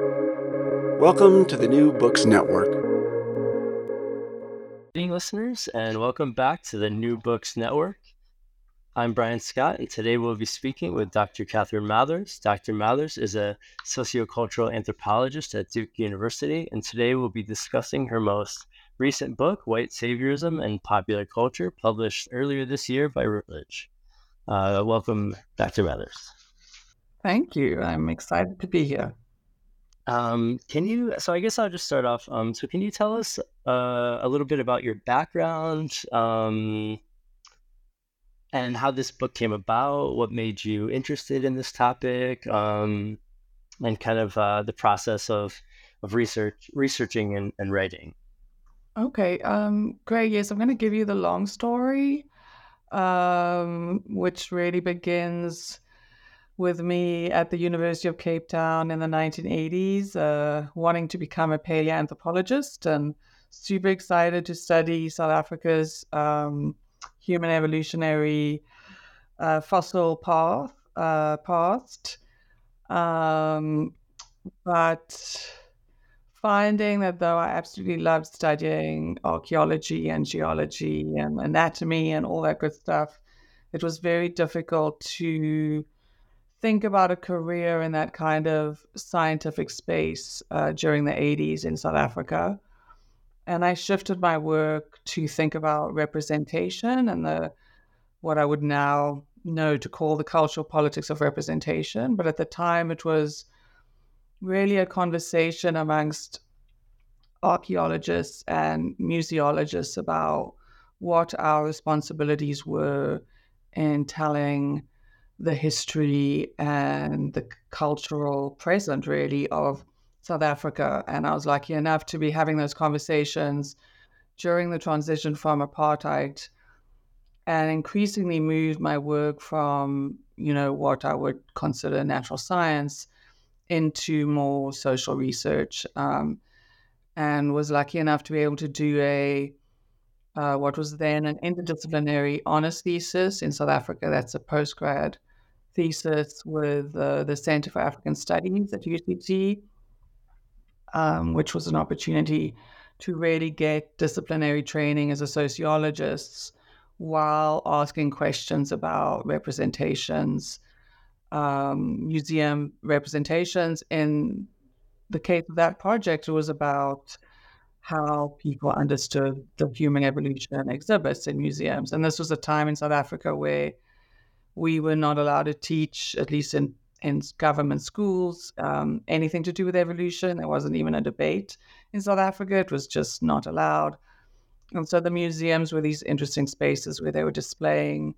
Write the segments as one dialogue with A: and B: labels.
A: Welcome to the New Books Network.
B: Greeting listeners, and welcome back to the New Books Network. I'm Brian Scott, and today we'll be speaking with Dr. Kathryn Mathers. Dr. Mathers is a sociocultural anthropologist at Duke University, and today we'll be discussing her most recent book, White Saviorism and Popular Culture, published earlier this year by Routledge. Uh, welcome, Dr. Mathers.
C: Thank you. I'm excited to be here.
B: Um, can you? So I guess I'll just start off. Um, so can you tell us uh, a little bit about your background um, and how this book came about? What made you interested in this topic? Um, and kind of uh, the process of of research, researching and, and writing.
C: Okay, um, great. Yes, I'm going to give you the long story, um, which really begins with me at the University of Cape Town in the 1980s, uh, wanting to become a paleoanthropologist and super excited to study South Africa's um, human evolutionary uh, fossil path, uh, past. Um, but finding that though I absolutely loved studying archaeology and geology and anatomy and all that good stuff, it was very difficult to think about a career in that kind of scientific space uh, during the 80s in South Africa. And I shifted my work to think about representation and the what I would now know to call the cultural politics of representation. But at the time, it was really a conversation amongst archaeologists and museologists about what our responsibilities were in telling the history and the cultural present, really, of South Africa. And I was lucky enough to be having those conversations during the transition from apartheid and increasingly moved my work from, you know, what I would consider natural science into more social research. Um, and was lucky enough to be able to do a uh, what was then an interdisciplinary honors thesis in South Africa. That's a postgrad thesis with uh, the Center for African Studies at UCT, um, which was an opportunity to really get disciplinary training as a sociologist while asking questions about representations, um, museum representations. In the case of that project, it was about how people understood the human evolution exhibits in museums. And this was a time in South Africa where we were not allowed to teach, at least in, in government schools, um, anything to do with evolution. There wasn't even a debate in South Africa, it was just not allowed. And so the museums were these interesting spaces where they were displaying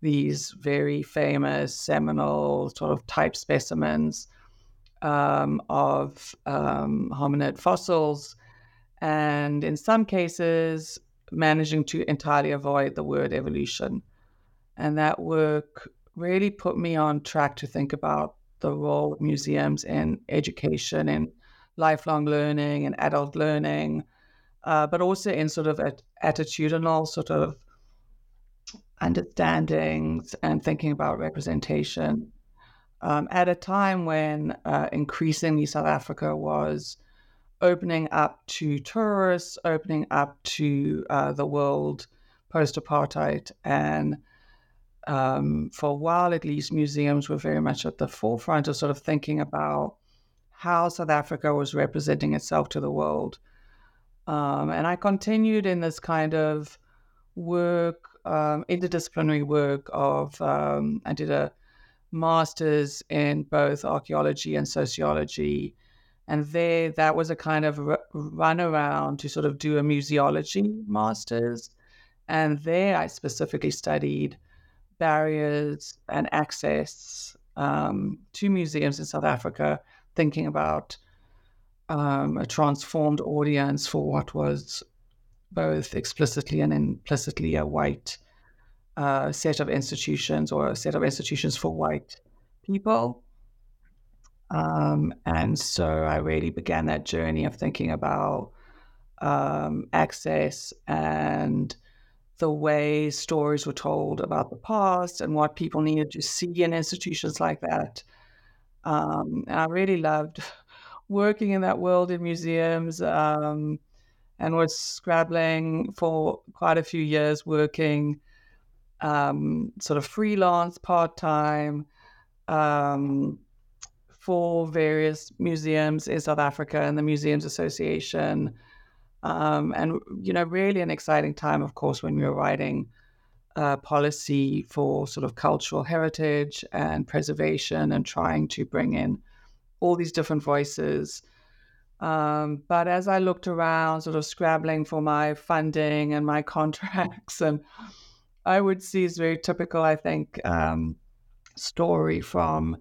C: these very famous, seminal sort of type specimens um, of um, hominid fossils. And in some cases, managing to entirely avoid the word evolution. And that work really put me on track to think about the role of museums in education and lifelong learning and adult learning, uh, but also in sort of attitudinal sort of understandings and thinking about representation. Um, at a time when uh, increasingly South Africa was opening up to tourists, opening up to uh, the world post apartheid, and um, for a while at least, museums were very much at the forefront of sort of thinking about how South Africa was representing itself to the world. Um, and I continued in this kind of work, um, interdisciplinary work of, um, I did a master's in both archaeology and sociology. And there, that was a kind of r- run around to sort of do a museology master's. And there, I specifically studied barriers and access um, to museums in South Africa, thinking about um, a transformed audience for what was both explicitly and implicitly a white uh, set of institutions or a set of institutions for white people. Um, and so I really began that journey of thinking about um, access and the way stories were told about the past and what people needed to see in institutions like that. Um, and I really loved working in that world in museums um, and was scrabbling for quite a few years, working um, sort of freelance, part time um, for various museums in South Africa and the Museums Association. Um, and, you know, really an exciting time, of course, when we were writing uh, policy for sort of cultural heritage and preservation and trying to bring in all these different voices. Um, but as I looked around, sort of scrabbling for my funding and my contracts, and I would see is very typical, I think, um, story from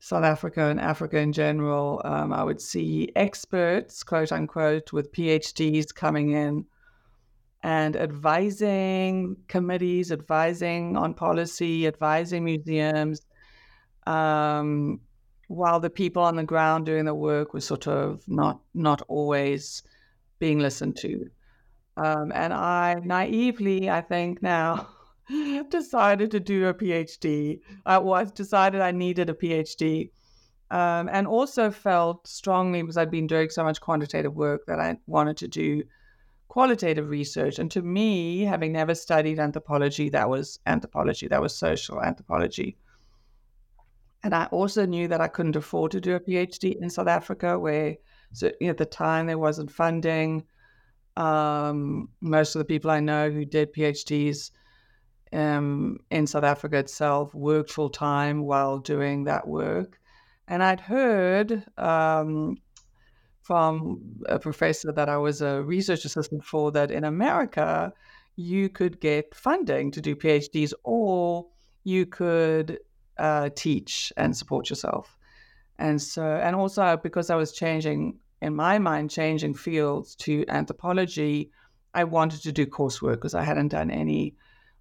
C: South Africa and Africa in general. Um, I would see experts, quote unquote, with PhDs coming in and advising committees, advising on policy, advising museums, um, while the people on the ground doing the work were sort of not not always being listened to. Um, and I naively, I think now, decided to do a PhD. I was decided I needed a PhD. Um, and also felt strongly because I'd been doing so much quantitative work that I wanted to do qualitative research. And to me, having never studied anthropology, that was anthropology, that was social anthropology. And I also knew that I couldn't afford to do a PhD in South Africa, where so, at the time there wasn't funding. Um, most of the people I know who did PhDs um, in South Africa itself worked full time while doing that work. And I'd heard um, from a professor that I was a research assistant for that in America, you could get funding to do PhDs or you could uh, teach and support yourself. And so, and also because I was changing in my mind, changing fields to anthropology, I wanted to do coursework because I hadn't done any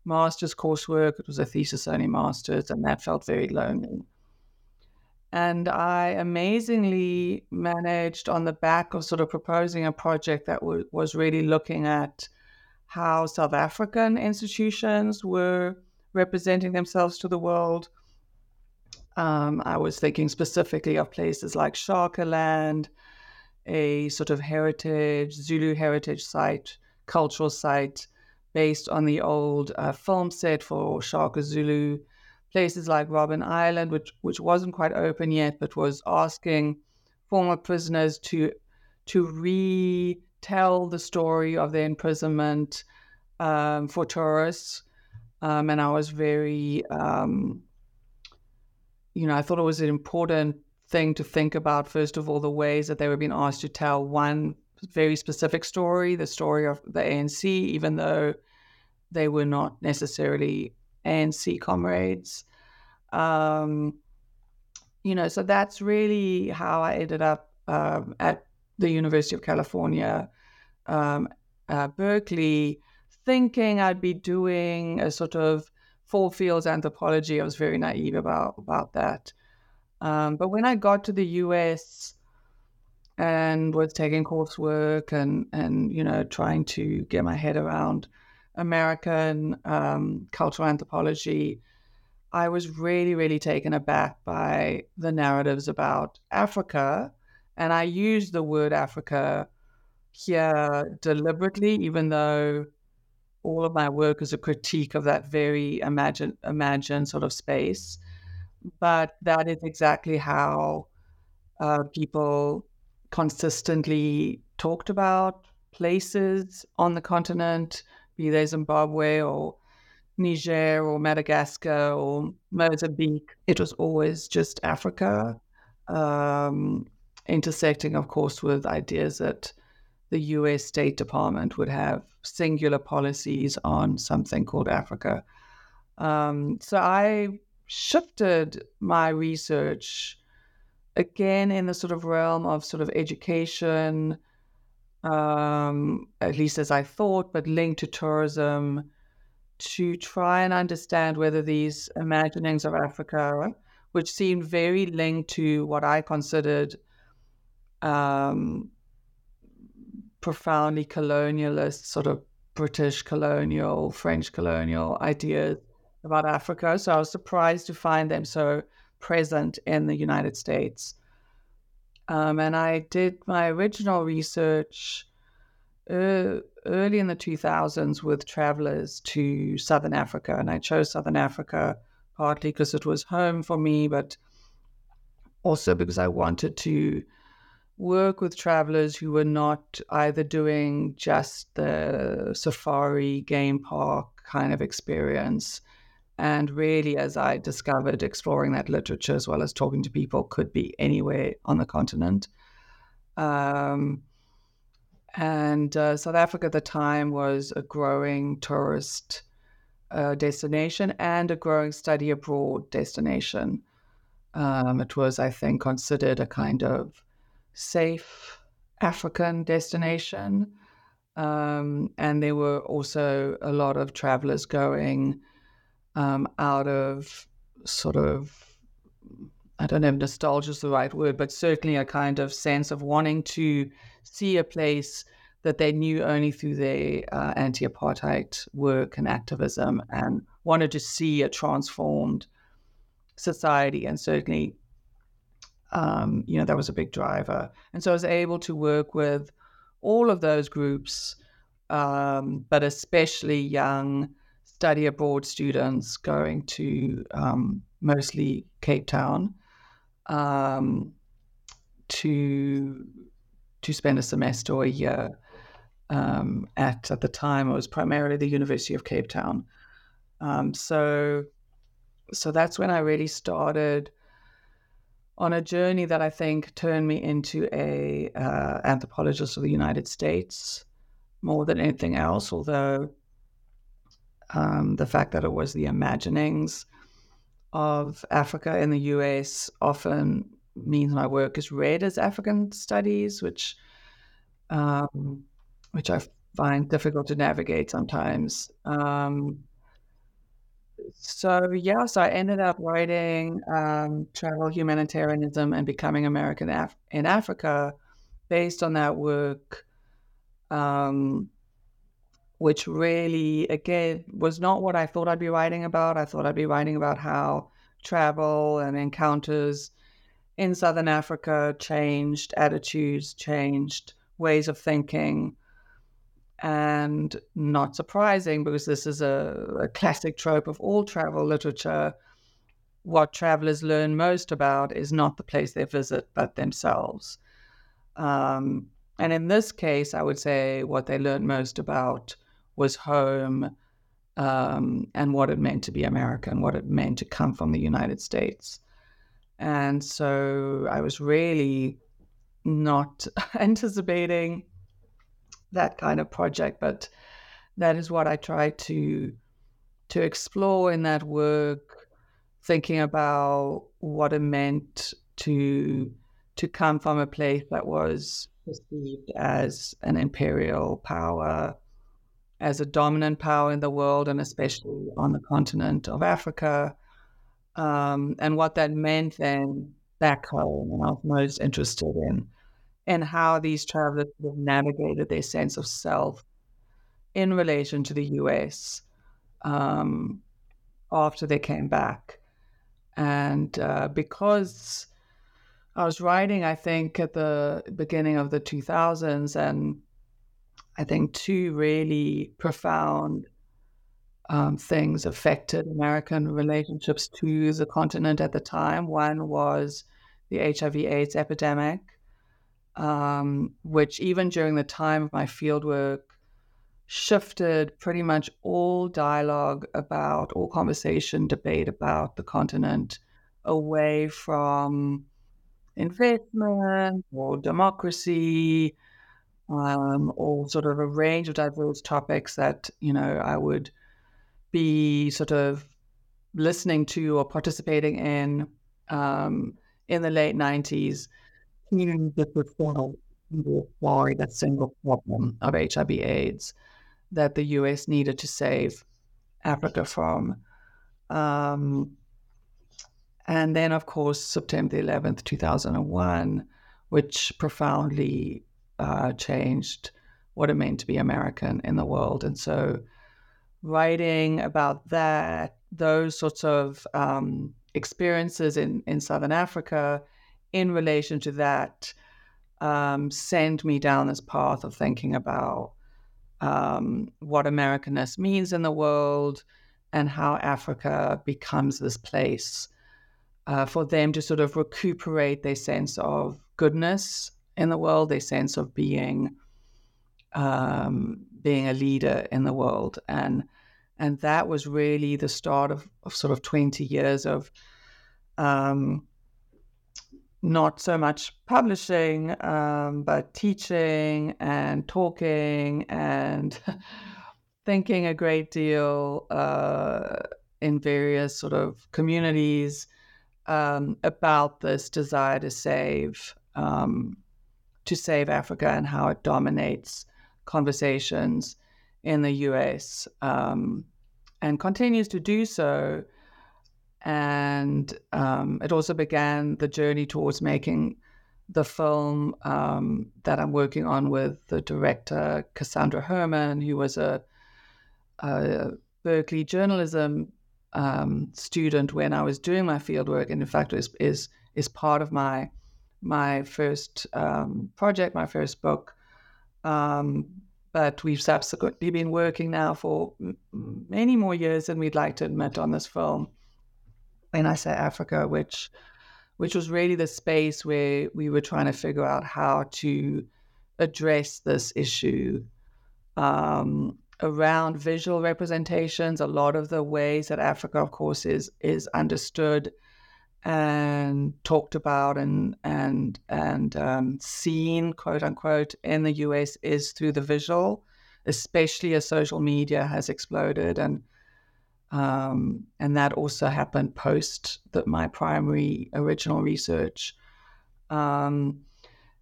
C: master's coursework. It was a thesis only master's, and that felt very lonely. And I amazingly managed on the back of sort of proposing a project that w- was really looking at how South African institutions were representing themselves to the world. Um, I was thinking specifically of places like Shakaland, a sort of heritage, Zulu heritage site, cultural site based on the old uh, film set for Shaka Zulu. Places like Robben Island, which which wasn't quite open yet, but was asking former prisoners to to retell the story of their imprisonment um, for tourists. Um, and I was very, um, you know, I thought it was an important thing to think about, first of all, the ways that they were being asked to tell one very specific story, the story of the ANC, even though they were not necessarily ANC comrades. Um, you know, so that's really how I ended up um, at the University of California, um, uh, Berkeley, thinking I'd be doing a sort of full fields anthropology. I was very naive about about that. Um, but when I got to the US and was taking coursework and, and you know, trying to get my head around American um, cultural anthropology, I was really, really taken aback by the narratives about Africa. And I use the word Africa here deliberately, even though all of my work is a critique of that very imagine, imagined sort of space but that is exactly how uh, people consistently talked about places on the continent, be they Zimbabwe or Niger or Madagascar or Mozambique. It was always just Africa, um, intersecting, of course, with ideas that the US State Department would have singular policies on something called Africa. Um, so I shifted my research again in the sort of realm of sort of education, um, at least as I thought, but linked to tourism, to try and understand whether these imaginings of Africa, which seemed very linked to what I considered um, profoundly colonialist, sort of British colonial, French colonial ideas, about Africa. So I was surprised to find them so present in the United States. Um, and I did my original research uh, early in the 2000s with travelers to Southern Africa. And I chose Southern Africa partly because it was home for me, but also because I wanted to work with travelers who were not either doing just the safari game park kind of experience. And really, as I discovered, exploring that literature as well as talking to people could be anywhere on the continent. Um, and uh, South Africa at the time was a growing tourist uh, destination and a growing study abroad destination. Um, it was, I think, considered a kind of safe African destination. Um, and there were also a lot of travelers going um, out of sort of, I don't know if nostalgia is the right word, but certainly a kind of sense of wanting to see a place that they knew only through their uh, anti apartheid work and activism and wanted to see a transformed society. And certainly, um, you know, that was a big driver. And so I was able to work with all of those groups, um, but especially young study abroad students going to um, mostly Cape Town um, to to spend a semester or a year um, at at the time it was primarily the University of Cape Town. Um, so so that's when I really started on a journey that I think turned me into a uh, anthropologist of the United States more than anything else. Although um, the fact that it was the imaginings of Africa in the U.S. often means my work is read as African studies, which um, which I find difficult to navigate sometimes. Um, so yeah, so I ended up writing um, travel humanitarianism and becoming American Af- in Africa, based on that work, um, which really again was not what I thought I'd be writing about. I thought I'd be writing about how travel and encounters in Southern Africa changed attitudes, changed ways of thinking, and not surprising because this is a, a, classic trope of all travel literature. What travelers learn most about is not the place they visit, but themselves. Um, and in this case, I would say what they learned most about was home um, and what it meant to be American, what it meant to come from the United States. And so I was really not anticipating that kind of project, but that is what I try to to explore in that work, thinking about what it meant to to come from a place that was perceived as an imperial power, as a dominant power in the world, and especially on the continent of Africa, um, and what that meant then back home. And I was most interested in and how these travelers navigated their sense of self in relation to the US um, after they came back. And uh, because I was writing, I think, at the beginning of the 2000s, and I think two really profound um, things affected American relationships to the continent at the time. One was the HIV/AIDS epidemic, um, which even during the time of my fieldwork shifted pretty much all dialogue about, all conversation, debate about the continent away from investment or democracy um, or sort of a range of diverse topics that, you know, I would be sort of listening to or participating in um, in the late 90s community that would fall why that single problem of HIV AIDS that the US needed to save Africa from. Um, and then, of course, September 11th, 2001, which profoundly uh, changed what it meant to be American in the world. And so, writing about that, those sorts of um, experiences in, in Southern Africa, in relation to that, um, sent me down this path of thinking about um, what Americanness means in the world and how Africa becomes this place uh, for them to sort of recuperate their sense of goodness in the world, their sense of being um, being a leader in the world, and and that was really the start of, of sort of twenty years of um, not so much publishing, um, but teaching and talking and thinking a great deal uh, in various sort of communities um, about this desire to save um, to save Africa and how it dominates conversations in the U.S. Um, and continues to do so and um, it also began the journey towards making the film um, that I'm working on with the director Cassandra Herman, who was a, a Berkeley journalism um, student when I was doing my fieldwork, and in fact is is is part of my my first um, project, my first book. Um, but we've subsequently been working now for many more years than we'd like to admit on this film when I say Africa, which which was really the space where we were trying to figure out how to address this issue um, around visual representations. A lot of the ways that Africa, of course, is is understood and talked about and and and um, seen, quote unquote, in the US is through the visual, especially as social media has exploded and um, and that also happened post that my primary original research. Um,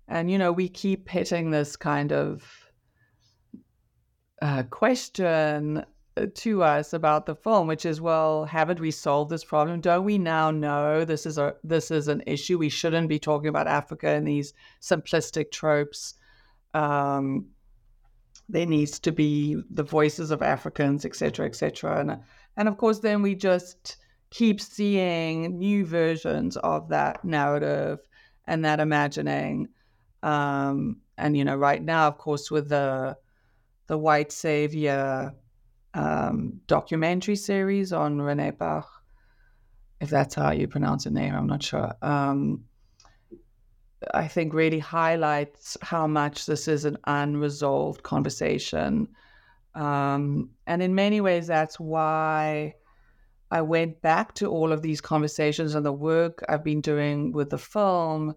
C: and, you know, we keep hitting this kind of uh, question to us about the film, which is, well, haven't we solved this problem? Don't we now know this is a this is an issue? We shouldn't be talking about Africa in these simplistic tropes. Um, there needs to be the voices of Africans, et cetera, et cetera. And and of course, then we just keep seeing new versions of that narrative and that imagining. Um, and you know, right now, of course, with the the white savior um, documentary series on Renee Bach, if that's how you pronounce the name, I'm not sure. Um, I think really highlights how much this is an unresolved conversation um, and in many ways, that's why I went back to all of these conversations and the work I've been doing with the film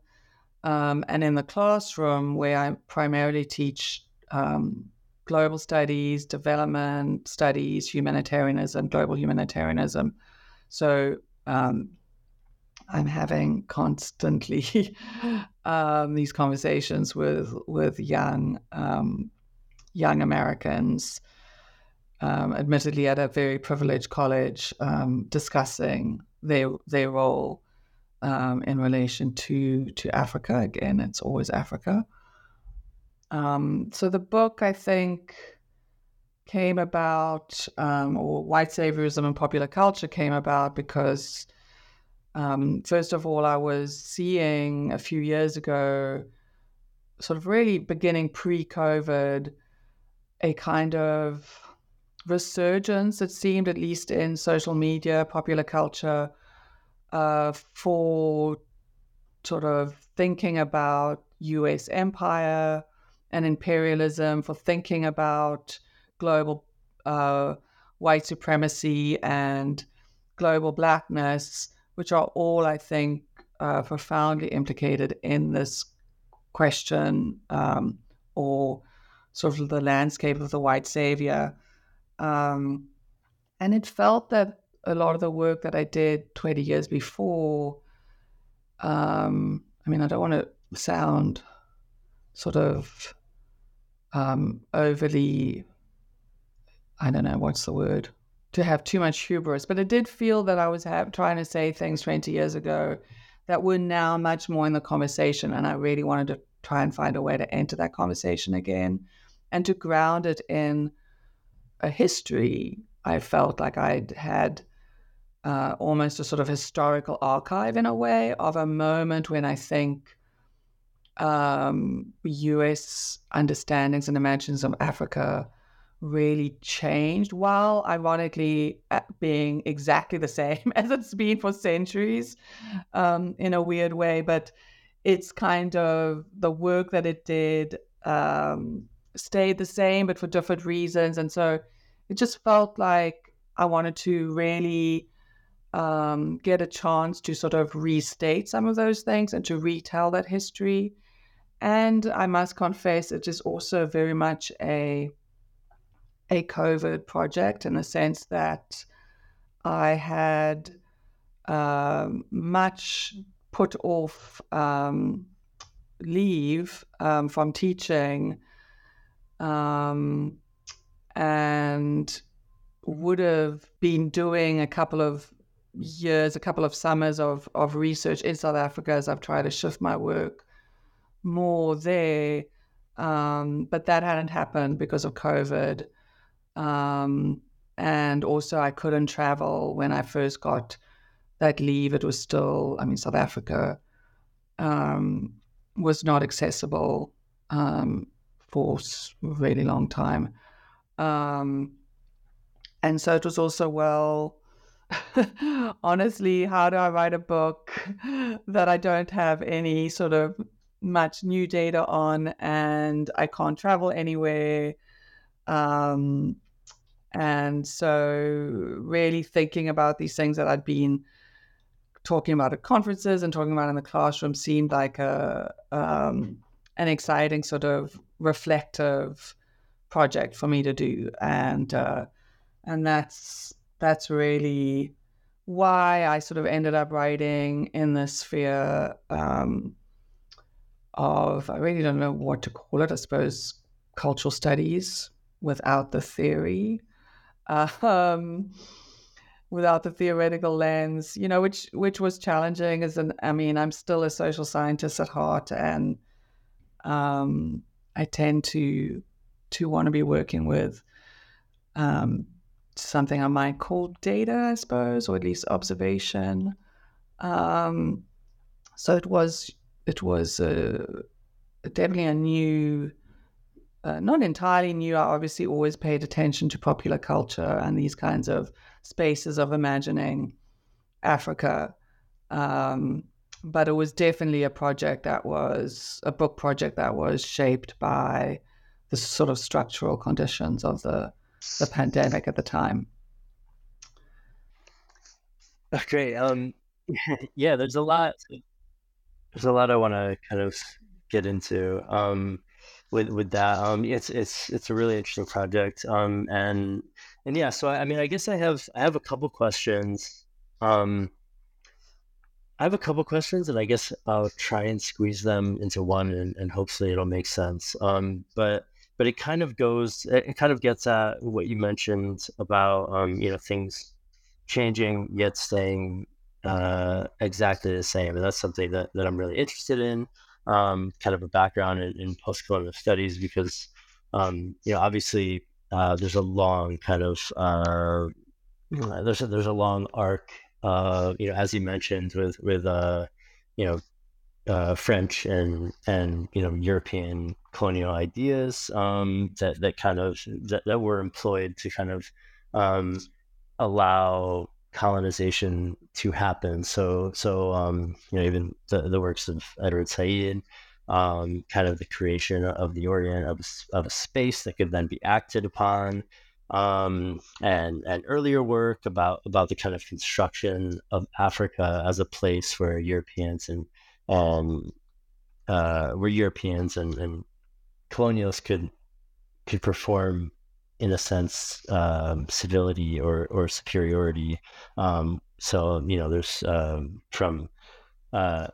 C: um, and in the classroom, where I primarily teach um, global studies, development studies, humanitarianism, global humanitarianism. So um, I'm having constantly um, these conversations with with young um, young Americans um, admittedly at a very privileged college, um, discussing their their role um, in relation to to Africa. Again, it's always Africa. Um, so the book, I think, came about, um, or white saviorism and popular culture came about because, um, first of all, I was seeing a few years ago, sort of really beginning pre-COVID, a kind of resurgence, it seemed, at least in social media, popular culture, uh, for sort of thinking about US empire and imperialism, for thinking about global uh, white supremacy and global blackness, which are all, I think, uh, profoundly implicated in this question um, or sort of the landscape of the white savior. Um, and it felt that a lot of the work that I did 20 years before, um, I mean, I don't want to sound sort of um, overly, I don't know, what's the word? To have too much hubris, but it did feel that I was have, trying to say things 20 years ago that were now much more in the conversation. And I really wanted to try and find a way to enter that conversation again and to ground it in a history. I felt like I'd had uh, almost a sort of historical archive in a way of a moment when I think um, US understandings and imagines of Africa really changed while ironically being exactly the same as it's been for centuries um, in a weird way. But it's kind of the work that it did um, stayed the same, but for different reasons. And so it just felt like I wanted to really um, get a chance to sort of restate some of those things and to retell that history. And I must confess, it is also very much a a COVID project in the sense that I had um, much put off um, leave um, from teaching um, and would have been doing a couple of years, a couple of summers of, of research in South Africa as I've tried to shift my work more there. Um, but that hadn't happened because of COVID. Um, and also, I couldn't travel when I first got that leave. It was still, I mean, South Africa um, was not accessible um, for a really long time. Um, and so it was also, well, honestly, how do I write a book that I don't have any sort of much new data on and I can't travel anywhere? Um, and so, really thinking about these things that I'd been talking about at conferences and talking about in the classroom seemed like a um, an exciting sort of reflective project for me to do, and uh, and that's that's really why I sort of ended up writing in the sphere um, of I really don't know what to call it. I suppose cultural studies without the theory, um, without the theoretical lens. You know, which which was challenging. As an, I mean, I'm still a social scientist at heart, and um, I tend to to want to be working with um, something I might call data, I suppose, or at least observation. Um, so it was it was uh, definitely a new, uh, not entirely new. I obviously always paid attention to popular culture and these kinds of spaces of imagining Africa. Um, but it was definitely a project that was a book project that was shaped by the sort of structural conditions of the the pandemic at the time.
B: Oh, great. Um, yeah, there's a lot. There's a lot I want to kind of get into. Um, with with that, um, it's it's it's a really interesting project. Um, and and yeah, so I, I mean, I guess I have I have a couple questions. Um, I have a couple questions, and I guess I'll try and squeeze them into one, and, and hopefully it'll make sense. Um, but but it kind of goes, it kind of gets at what you mentioned about um, you know things changing yet staying uh, exactly the same, and that's something that, that I'm really interested in. Um, kind of a background in, in post-colonial studies because um, you know obviously uh, there's a long kind of uh, there's a, there's a long arc uh, you know, as you mentioned, with with uh, you know, uh, French and and you know European colonial ideas um, that that kind of that, that were employed to kind of um, allow colonization to happen. So so um, you know even the, the works of Edward Said, um, kind of the creation of the Orient of, of a space that could then be acted upon um, and and earlier work about about the kind of construction of Africa as a place where Europeans and um, uh, where Europeans and, and colonials could could perform in a sense um, civility or or superiority. Um, so you know, there's um, from uh,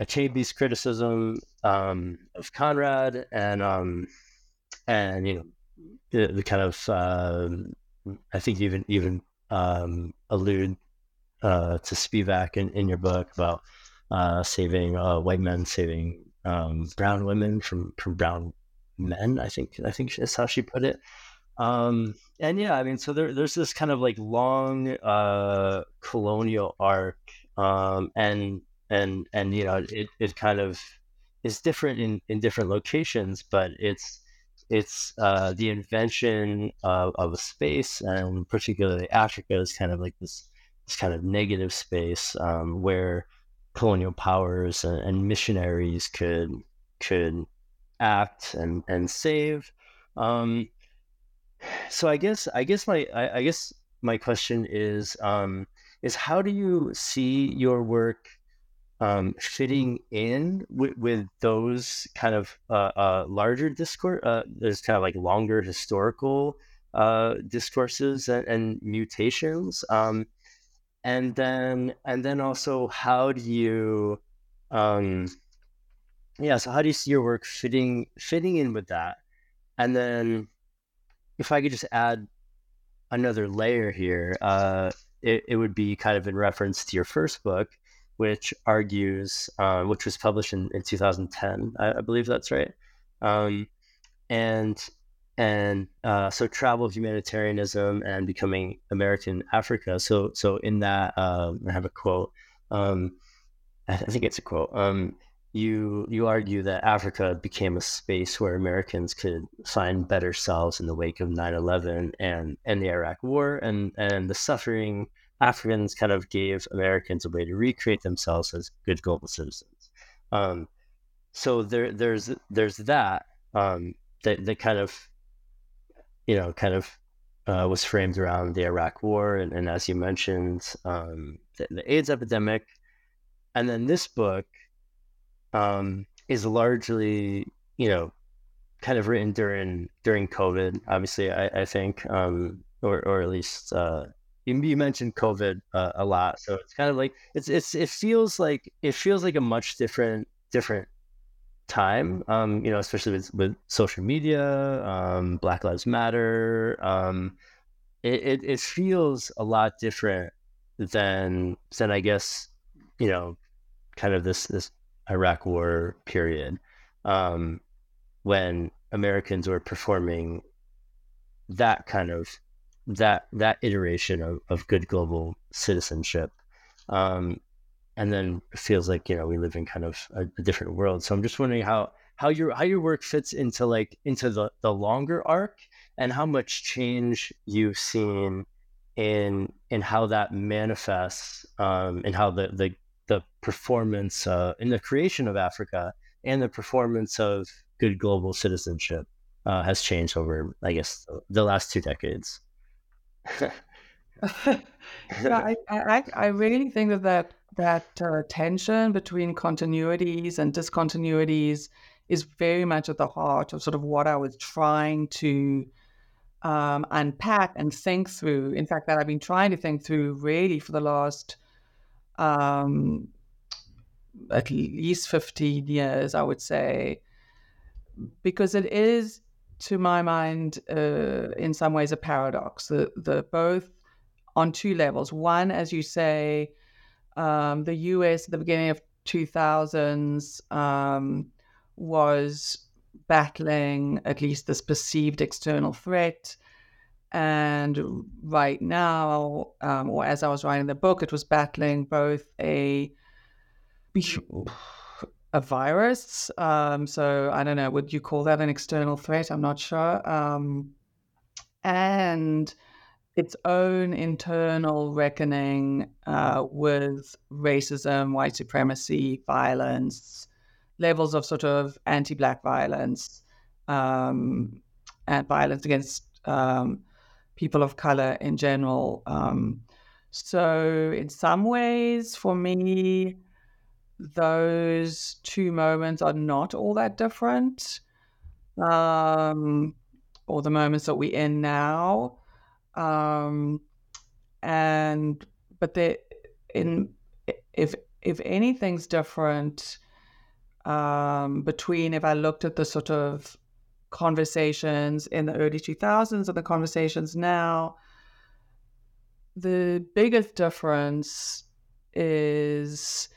B: Achebe's criticism um, of Conrad and um, and you know the, the kind of um, I think even even allude uh, to Spivak in, in your book about uh, saving uh, white men, saving um, brown women from from brown men. I think I think is how she put it. Um, and yeah, I mean, so there, there's this kind of like long uh, colonial arc, um, and and and you know, it, it kind of is different in in different locations, but it's it's uh, the invention of, of a space, and particularly Africa is kind of like this this kind of negative space um, where colonial powers and, and, missionaries could could act and and save. Um, so I guess I guess my I, I guess my question is um, is how do you see your work um, fitting in with, with those kind of uh, uh, larger discourse. Uh, there's kind of like longer historical uh, discourses and, and mutations, um, and then and then also how do you, um, yeah, so how do you see your work fitting fitting in with that? And then, if I could just add another layer here, uh, it, it would be kind of in reference to your first book which argues, uh, which was published in, in 2010, I, I believe that's right. Um, and and uh, so travel, humanitarianism, and becoming American Africa. So so in that, uh, I have a quote. Um, I, I think it's a quote. Um, you you argue that Africa became a space where Americans could find better selves in the wake of 9/11 and and the Iraq War and and the suffering Africans kind of gave Americans a way to recreate themselves as good global citizens. Um, so there, there's there's that um, that that kind of you know kind of uh, was framed around the Iraq War and, and as you mentioned um, the, the, AIDS epidemic, and then this book um, is largely you know kind of written during during COVID. Obviously, I, I think um, or or at least uh, you, you mentioned COVID uh, a lot, so it's kind of like it's it's it feels like it feels like a much different different time. Um, you know, especially with with social media, um, Black Lives Matter. Um, it, it it feels a lot different than than I guess you know, kind of this this Iraq War period, um, when Americans were performing that kind of that that iteration of, of good global citizenship um, and then it feels like you know we live in kind of a, a, different world. So i'm just wondering how how your how your work fits into like into the the longer arc and how much change you've seen in in how that manifests um, and how the the the performance uh, in the creation of africa and the performance of good global citizenship uh, has changed over i guess the last two decades.
C: Yeah, I, I, I really think that that, that uh, tension between continuities and discontinuities is very much at the heart of sort of what I was trying to um, unpack and think through. In fact, that I've been trying to think through really for the last um, at least 15 years, I would say, because it is to my mind, uh, in some ways, a paradox. The, the both on two levels. One, as you say, um, the U.S. at the beginning of 2000s um, was battling at least this perceived external threat. And right now, um, or as I was writing the book, it was battling both a a virus. Um, so I don't know, would you call that an external threat? I'm not sure. Um, and its own internal reckoning uh, with racism, white supremacy, violence, levels of sort of anti Black violence, um, and violence against um, people of color in general. Um, so, in some ways, for me, those two moments are not all that different. Um, or the moments that we're in now. Um, and but they in if if anything's different um, between if I looked at the sort of conversations in the early 2000s and the conversations now, the biggest difference is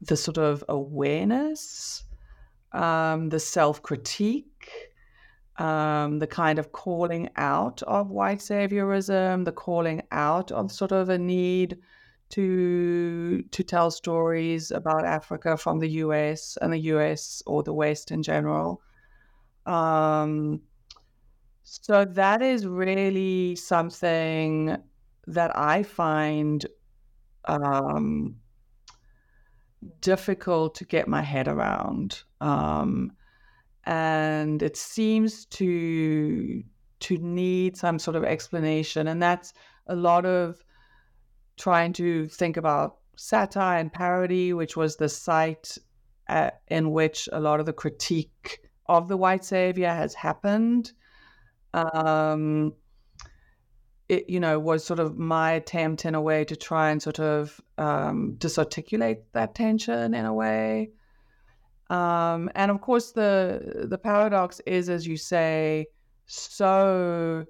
C: the sort of awareness, um, the self critique, um, the kind of calling out of white saviorism, the calling out of sort of a need to to tell stories about Africa from the US and the US or the West in general. Um, so that is really something that I find um, difficult to get my head around. Um, and it seems to to need some sort of explanation. And that's a lot of trying to think about satire and parody which was the site uh, in which a lot of the critique of the white savior has happened. Um, it you know was sort of my attempt in a way to try and sort of um, disarticulate that tension in a way um, and of course, the the paradox is, as you say, so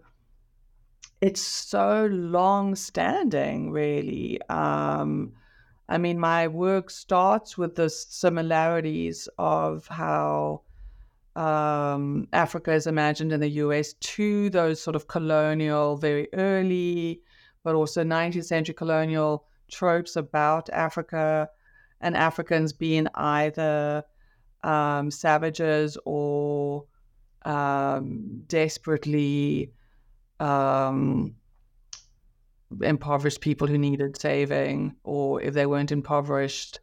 C: it's so long standing, really. Um, I mean, my work starts with the similarities of how um, Africa is imagined in the US to those sort of colonial, very early, but also 19th century colonial tropes about Africa and Africans being either um, savages or um, desperately um, impoverished people who needed saving, or if they weren't impoverished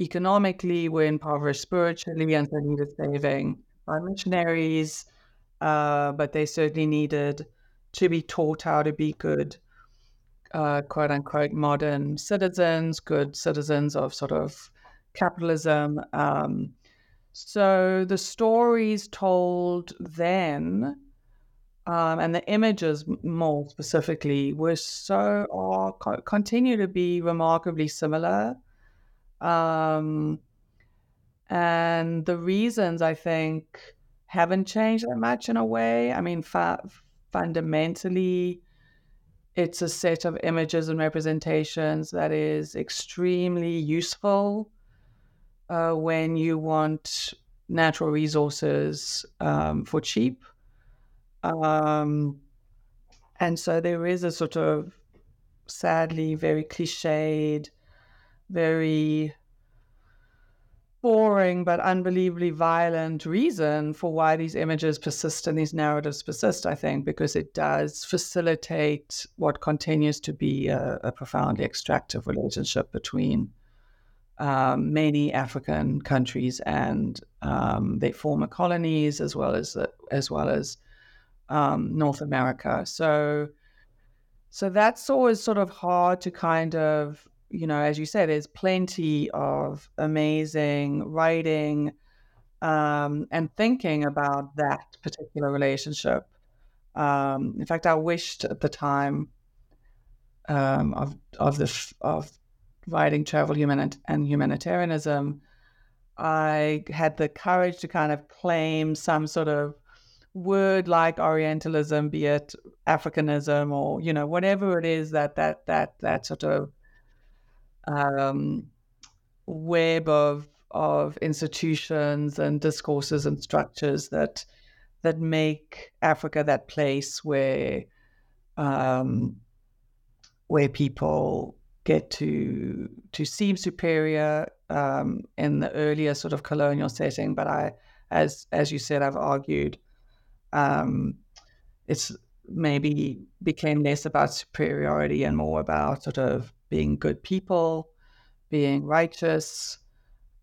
C: economically, were impoverished spiritually and so needed saving by missionaries. Uh, but they certainly needed to be taught how to be good, uh, quote unquote, modern citizens, good citizens of sort of capitalism. Um, so the stories told then, um, and the images more specifically, were so or continue to be remarkably similar. Um, and the reasons I think haven't changed that much in a way. I mean, fa- fundamentally, it's a set of images and representations that is extremely useful uh, when you want natural resources um, for cheap. Um, and so there is a sort of sadly very cliched, very boring but unbelievably violent reason for why these images persist and these narratives persist, I think, because it does facilitate what continues to be a, a profoundly extractive relationship between um, many African countries and um, their former colonies, as well as as well as um, North America. So, so that's always sort of hard to kind of you know, as you said, there's plenty of amazing writing um, and thinking about that particular relationship. Um, in fact, I wished at the time um, of of the of writing travel human and humanitarianism, I had the courage to kind of claim some sort of word like Orientalism, be it Africanism or you know whatever it is that that that that sort of um, web of of institutions and discourses and structures that that make Africa that place where um, where people get to to seem superior um, in the earlier sort of colonial setting. But I, as as you said, I've argued um, it's maybe became less about superiority and more about sort of being good people, being righteous.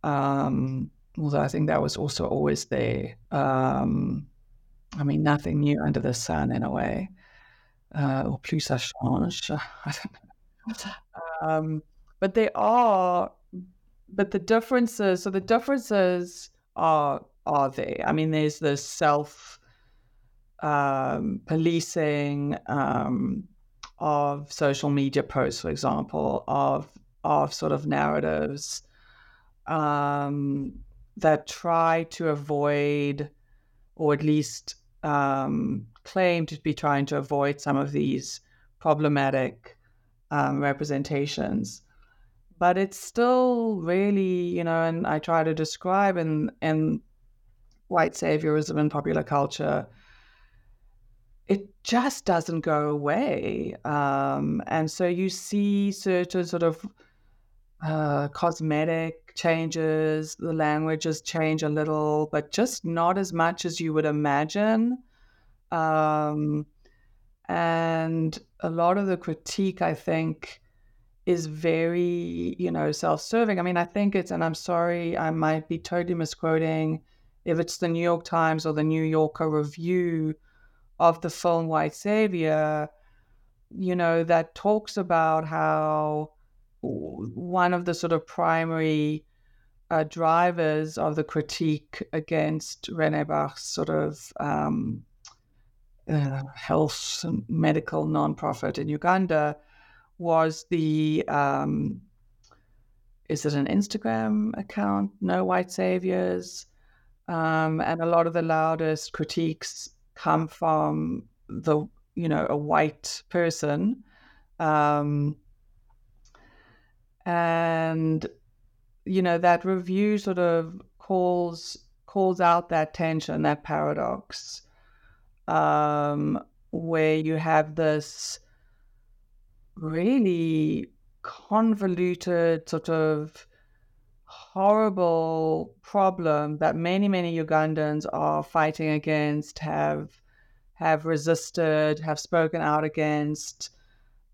C: Um, although I think that was also always there. Um, I mean, nothing new under the sun in a way. Uh, or plus ça change. I don't know. Um, but they are, but the differences. So the differences are are there. I mean, there's the self um, policing um, of social media posts, for example, of of sort of narratives um, that try to avoid, or at least um, claim to be trying to avoid some of these problematic um, representations. But it's still really, you know, and I try to describe in in white saviorism in popular culture, it just doesn't go away. Um, and so you see certain sort of uh, cosmetic changes, the languages change a little, but just not as much as you would imagine. Um, and a lot of the critique, I think, is very, you know, self-serving. I mean, I think it's, and I'm sorry, I might be totally misquoting if it's the New York Times or the New Yorker review of the film White Savior, you know, that talks about how one of the sort of primary uh, drivers of the critique against Renee Bach's sort of um, uh, health medical nonprofit in Uganda was the um, is it an Instagram account? No White Saviors. Um, and a lot of the loudest critiques come from the you know a white person um, and you know that review sort of calls calls out that tension that paradox um, where you have this really convoluted sort of horrible problem that many many Ugandans are fighting against have have resisted have spoken out against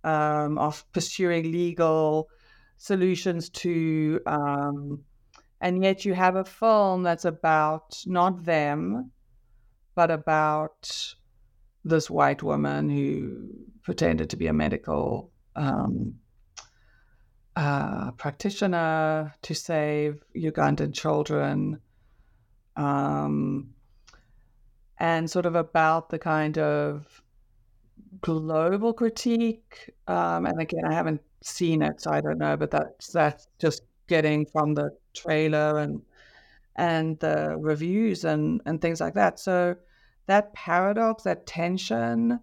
C: um, of pursuing legal solutions to um, and yet you have a film that's about not them but about this white woman who pretended to be a medical um, uh, practitioner to save Ugandan children, um, and sort of about the kind of global critique. Um, and again, I haven't seen it, so I don't know, but that's that's just getting from the trailer and and the reviews and and things like that. So that paradox, that tension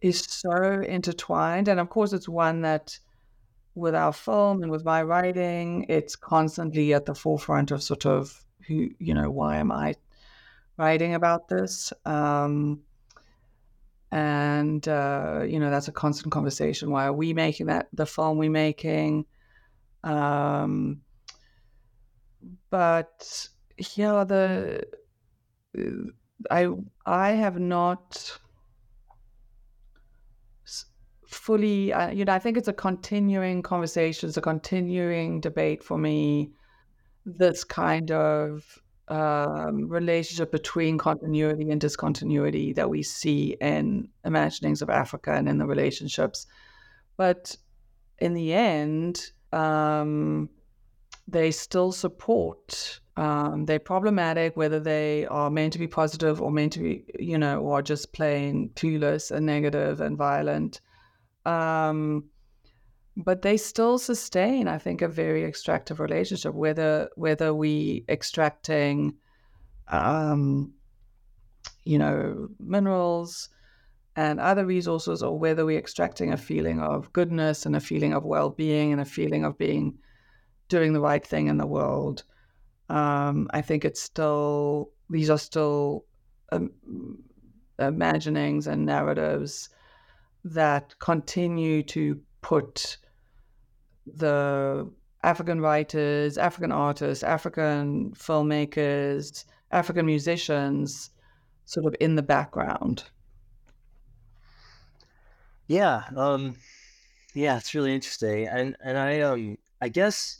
C: is so intertwined. And of course, it's one that with our film and with my writing, it's constantly at the forefront of sort of who, you know, why am I writing about this? Um, and, uh, you know, that's a constant conversation. Why are we making that, the film we're making? Um, but yeah, the, I I have not fully uh, you know I think it's a continuing conversation it's a continuing debate for me this kind of um, relationship between continuity and discontinuity that we see in imaginings of Africa and in the relationships. But in the end um, they still support um, they're problematic, whether they are meant to be positive or meant to be, you know, or just plain clueless and negative and violent. Um, but they still sustain, I think, a very extractive relationship, whether whether we extracting, um, you know, minerals and other resources, or whether we're extracting a feeling of goodness and a feeling of well-being and a feeling of being doing the right thing in the world. Um, I think it's still, these are still um, imaginings and narratives that continue to put the African writers, African artists, African filmmakers, African musicians sort of in the background.
B: Yeah, um, yeah, it's really interesting, and and I um I guess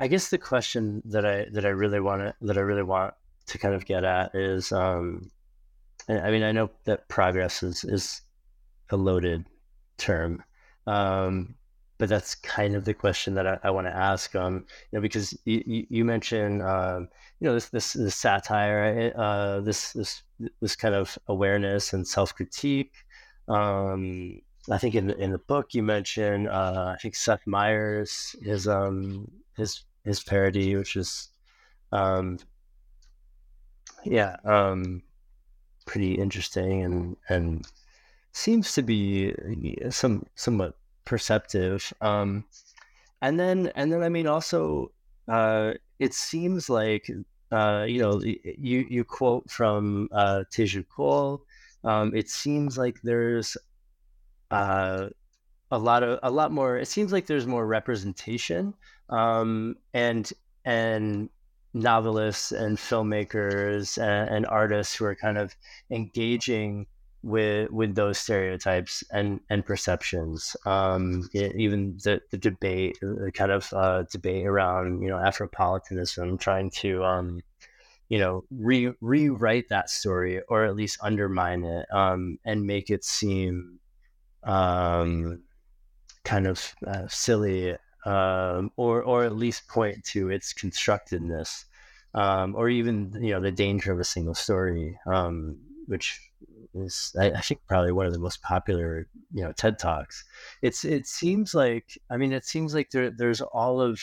B: I guess the question that I that I really want to that I really want to kind of get at is, um, I mean, I know that progress is is a loaded term, um, but that's kind of the question that I, I want to ask. Um, you know, because you, you, mentioned, um, you know, this this, this satire, uh, this this this kind of awareness and self critique. Um, I think in in the book you mentioned, uh, I think Seth Meyers, his um his his parody, which is, um, yeah, um, pretty interesting and and seems to be some somewhat perceptive. Um, and then and then I mean also, uh, it seems like uh, you know, you you quote from uh, Teju Cole. Um, it seems like there's uh, a lot of a lot more. It seems like there's more representation, um, and and novelists and filmmakers and, and, artists who are kind of engaging with with those stereotypes and and perceptions. Um, even the the debate, the kind of uh, debate around you know Afropolitanism, trying to um, you know re- rewrite that story or at least undermine it um, and make it seem um, kind of uh, silly um, or or at least point to its constructedness um, or even you know the danger of a single story um, which is I, I, think probably one of the most popular you know TED talks. It's it seems like I mean it seems like there there's all of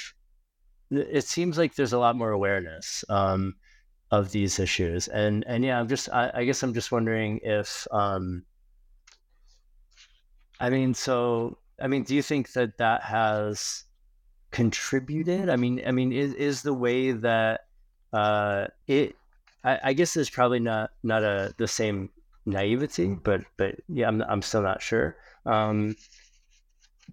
B: it seems like there's a lot more awareness um, of these issues and and yeah I'm just I, I guess I'm just wondering if um, I mean so I mean do you think that that has contributed? I mean I mean is is the way that uh, it I, I guess there's probably not not a the same naivety, but but yeah, I'm I'm still not sure. Um,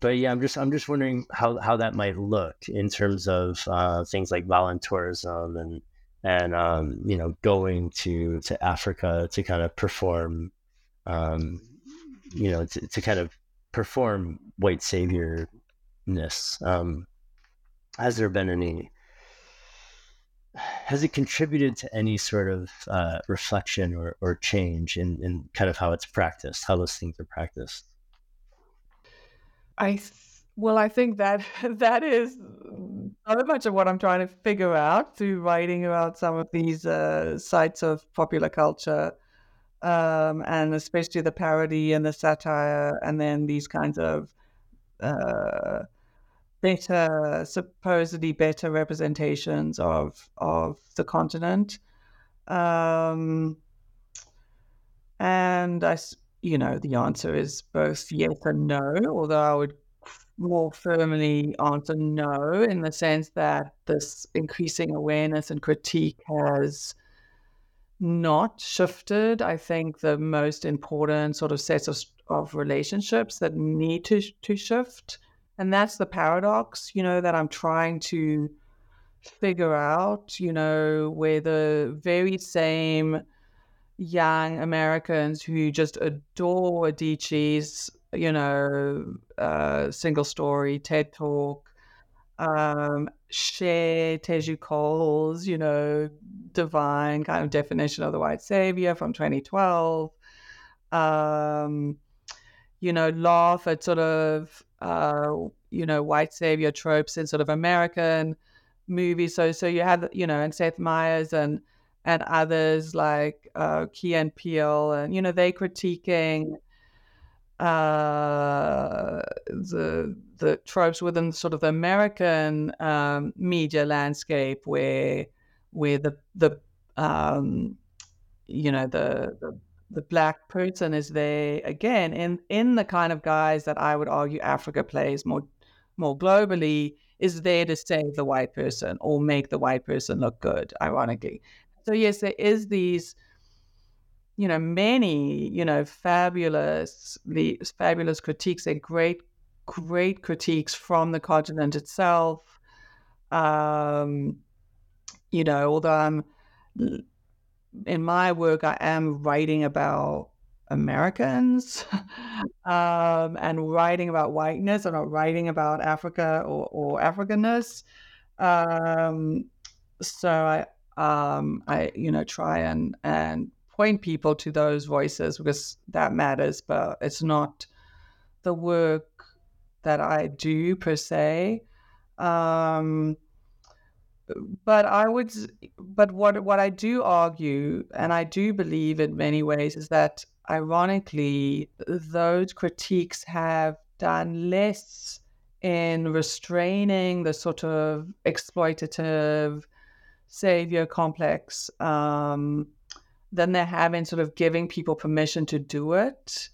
B: but yeah, I'm just I'm just wondering how how that might look in terms of uh, things like voluntourism and and um, you know going to to Africa to kind of perform, um, you know, to, to kind of perform white saviorness. Um, has there been any has it contributed to any sort of uh, reflection or, or change in, in kind of how it's practiced, how those things are practiced?
C: I well, I think that that is so much of what I'm trying to figure out through writing about some of these uh, sites of popular culture, um, and especially the parody and the satire, and then these kinds of uh, better, supposedly better representations of of the continent. Um, and I, you know, the answer is both yes and no. Although I would more firmly answer no in the sense that this increasing awareness and critique has not shifted. I think the most important sort of sets of, of relationships that need to to shift and that's the paradox, you know, that I'm trying to figure out, you know, where the very same young Americans who just adore Adichie's, you know, uh, single story TED talk, um, share Teju Cole's, you know, divine kind of definition of the white savior from 2012. Um, you know, laugh at sort of uh, you know, white savior tropes in sort of American movies. So, so you had, you know, and Seth Meyers and and others like uh, Key and and you know, they critiquing uh, the the tropes within sort of the American um, media landscape, where where the the um, you know the, the the black person is there again in in the kind of guise that I would argue Africa plays more more globally is there to save the white person or make the white person look good, ironically. So yes, there is these, you know, many, you know, fabulous the fabulous critiques and great, great critiques from the continent itself. Um, you know, although I'm in my work, I am writing about Americans um, and writing about whiteness. I'm not writing about Africa or, or Africanness. Um, so I, um, I, you know, try and and point people to those voices because that matters. But it's not the work that I do per se. Um, but I would, but what what I do argue, and I do believe in many ways, is that ironically, those critiques have done less in restraining the sort of exploitative savior complex um, than they have in sort of giving people permission to do it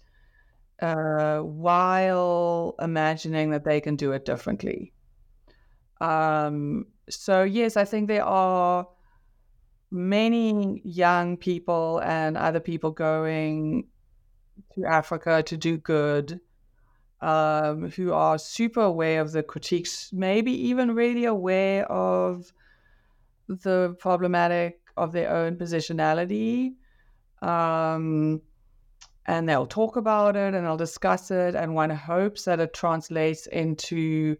C: uh, while imagining that they can do it differently. Um, so yes, I think there are many young people and other people going to Africa to do good, um, who are super aware of the critiques, maybe even really aware of the problematic of their own positionality. Um, and they'll talk about it and they'll discuss it. And one hopes that it translates into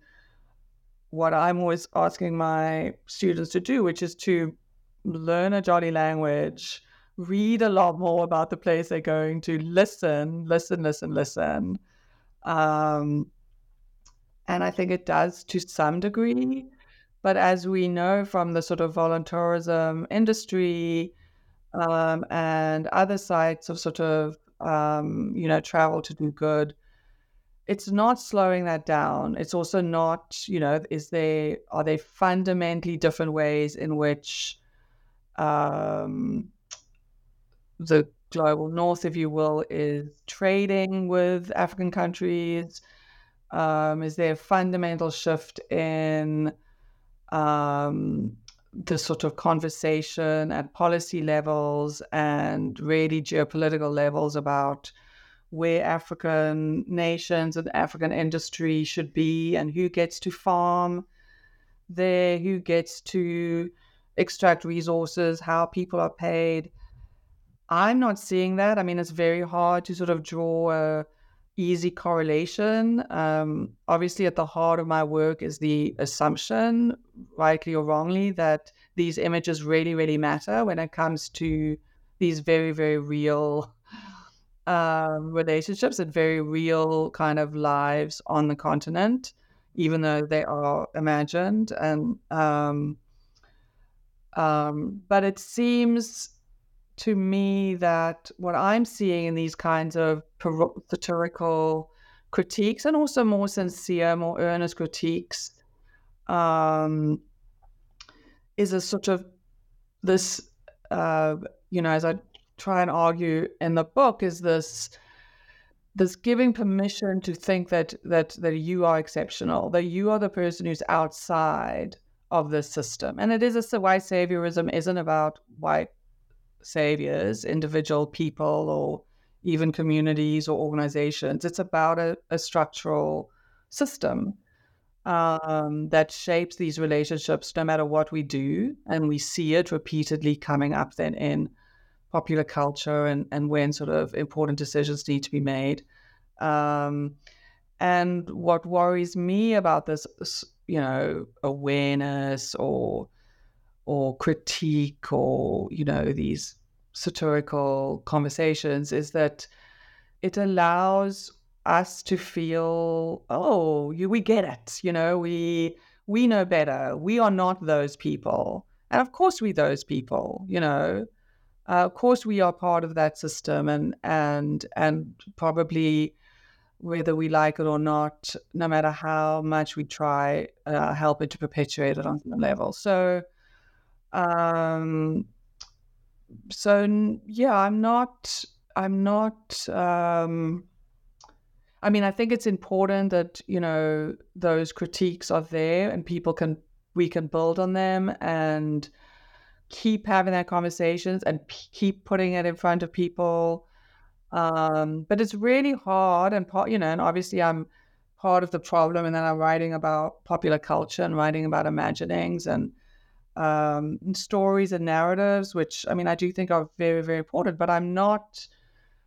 C: what I'm always asking my students to do, which is to learn a jolly language, read a lot more about the place they're going to, listen, listen, listen, listen. Um, and I think it does to some degree. But as we know from the sort of volunteerism industry um, and other sites of sort of, um, you know, travel to do good, it's not slowing that down. It's also not, you know, is there, are there fundamentally different ways in which um, the global north, if you will, is trading with African countries? Um, is there a fundamental shift in um, the sort of conversation at policy levels and really geopolitical levels about where African nations and African industry should be and who gets to farm there, who gets to extract resources, how people are paid. I'm not seeing that. I mean, it's very hard to sort of draw a easy correlation. Um, obviously, at the heart of my work is the assumption, rightly or wrongly, that these images really, really matter when it comes to these very, very real um, relationships and very real kind of lives on the continent, even though they are imagined. And um, um, but it seems to me that what I'm seeing in these kinds of satirical critiques and also more sincere, more earnest critiques um, is a sort of this, uh, you know, as I try and argue in the book, is this this giving permission to think that that that you are exceptional, that you are the person who's outside of the system, and it is a white saviorism isn't about white saviors, individual people, or even communities or organizations. It's about a, a structural system um, that shapes these relationships no matter what we do. And we see it repeatedly coming up then in popular culture and, and when sort of important decisions need to be made. Um, and what worries me about this, you know, awareness or or critique or you know these satirical conversations is that it allows us to feel oh you, we get it you know we we know better. We are not those people. And of course we those people you know uh, of course we are part of that system and and and probably whether we like it or not no matter how much we try uh, help it to perpetuate it on some level so um, so yeah, I'm not. I'm not. Um, I mean, I think it's important that you know those critiques are there and people can we can build on them and keep having that conversations and p- keep putting it in front of people. Um, but it's really hard and part, you know, and obviously I'm part of the problem. And then I'm writing about popular culture and writing about imaginings and um, stories and narratives, which I mean, I do think are very, very important, but I'm not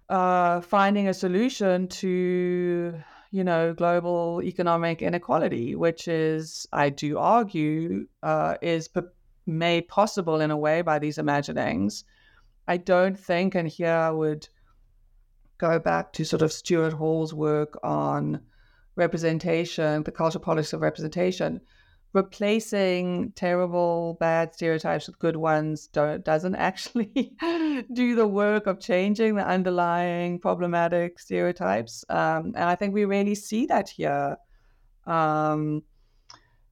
C: uh, finding a solution to, you know, global economic inequality, which is, I do argue, uh, is p- made possible in a way by these imaginings. I don't think, and here I would go back to sort of Stuart Hall's work on representation, the cultural politics of representation replacing terrible bad stereotypes with good ones doesn't actually do the work of changing the underlying problematic stereotypes um, and i think we really see that here um,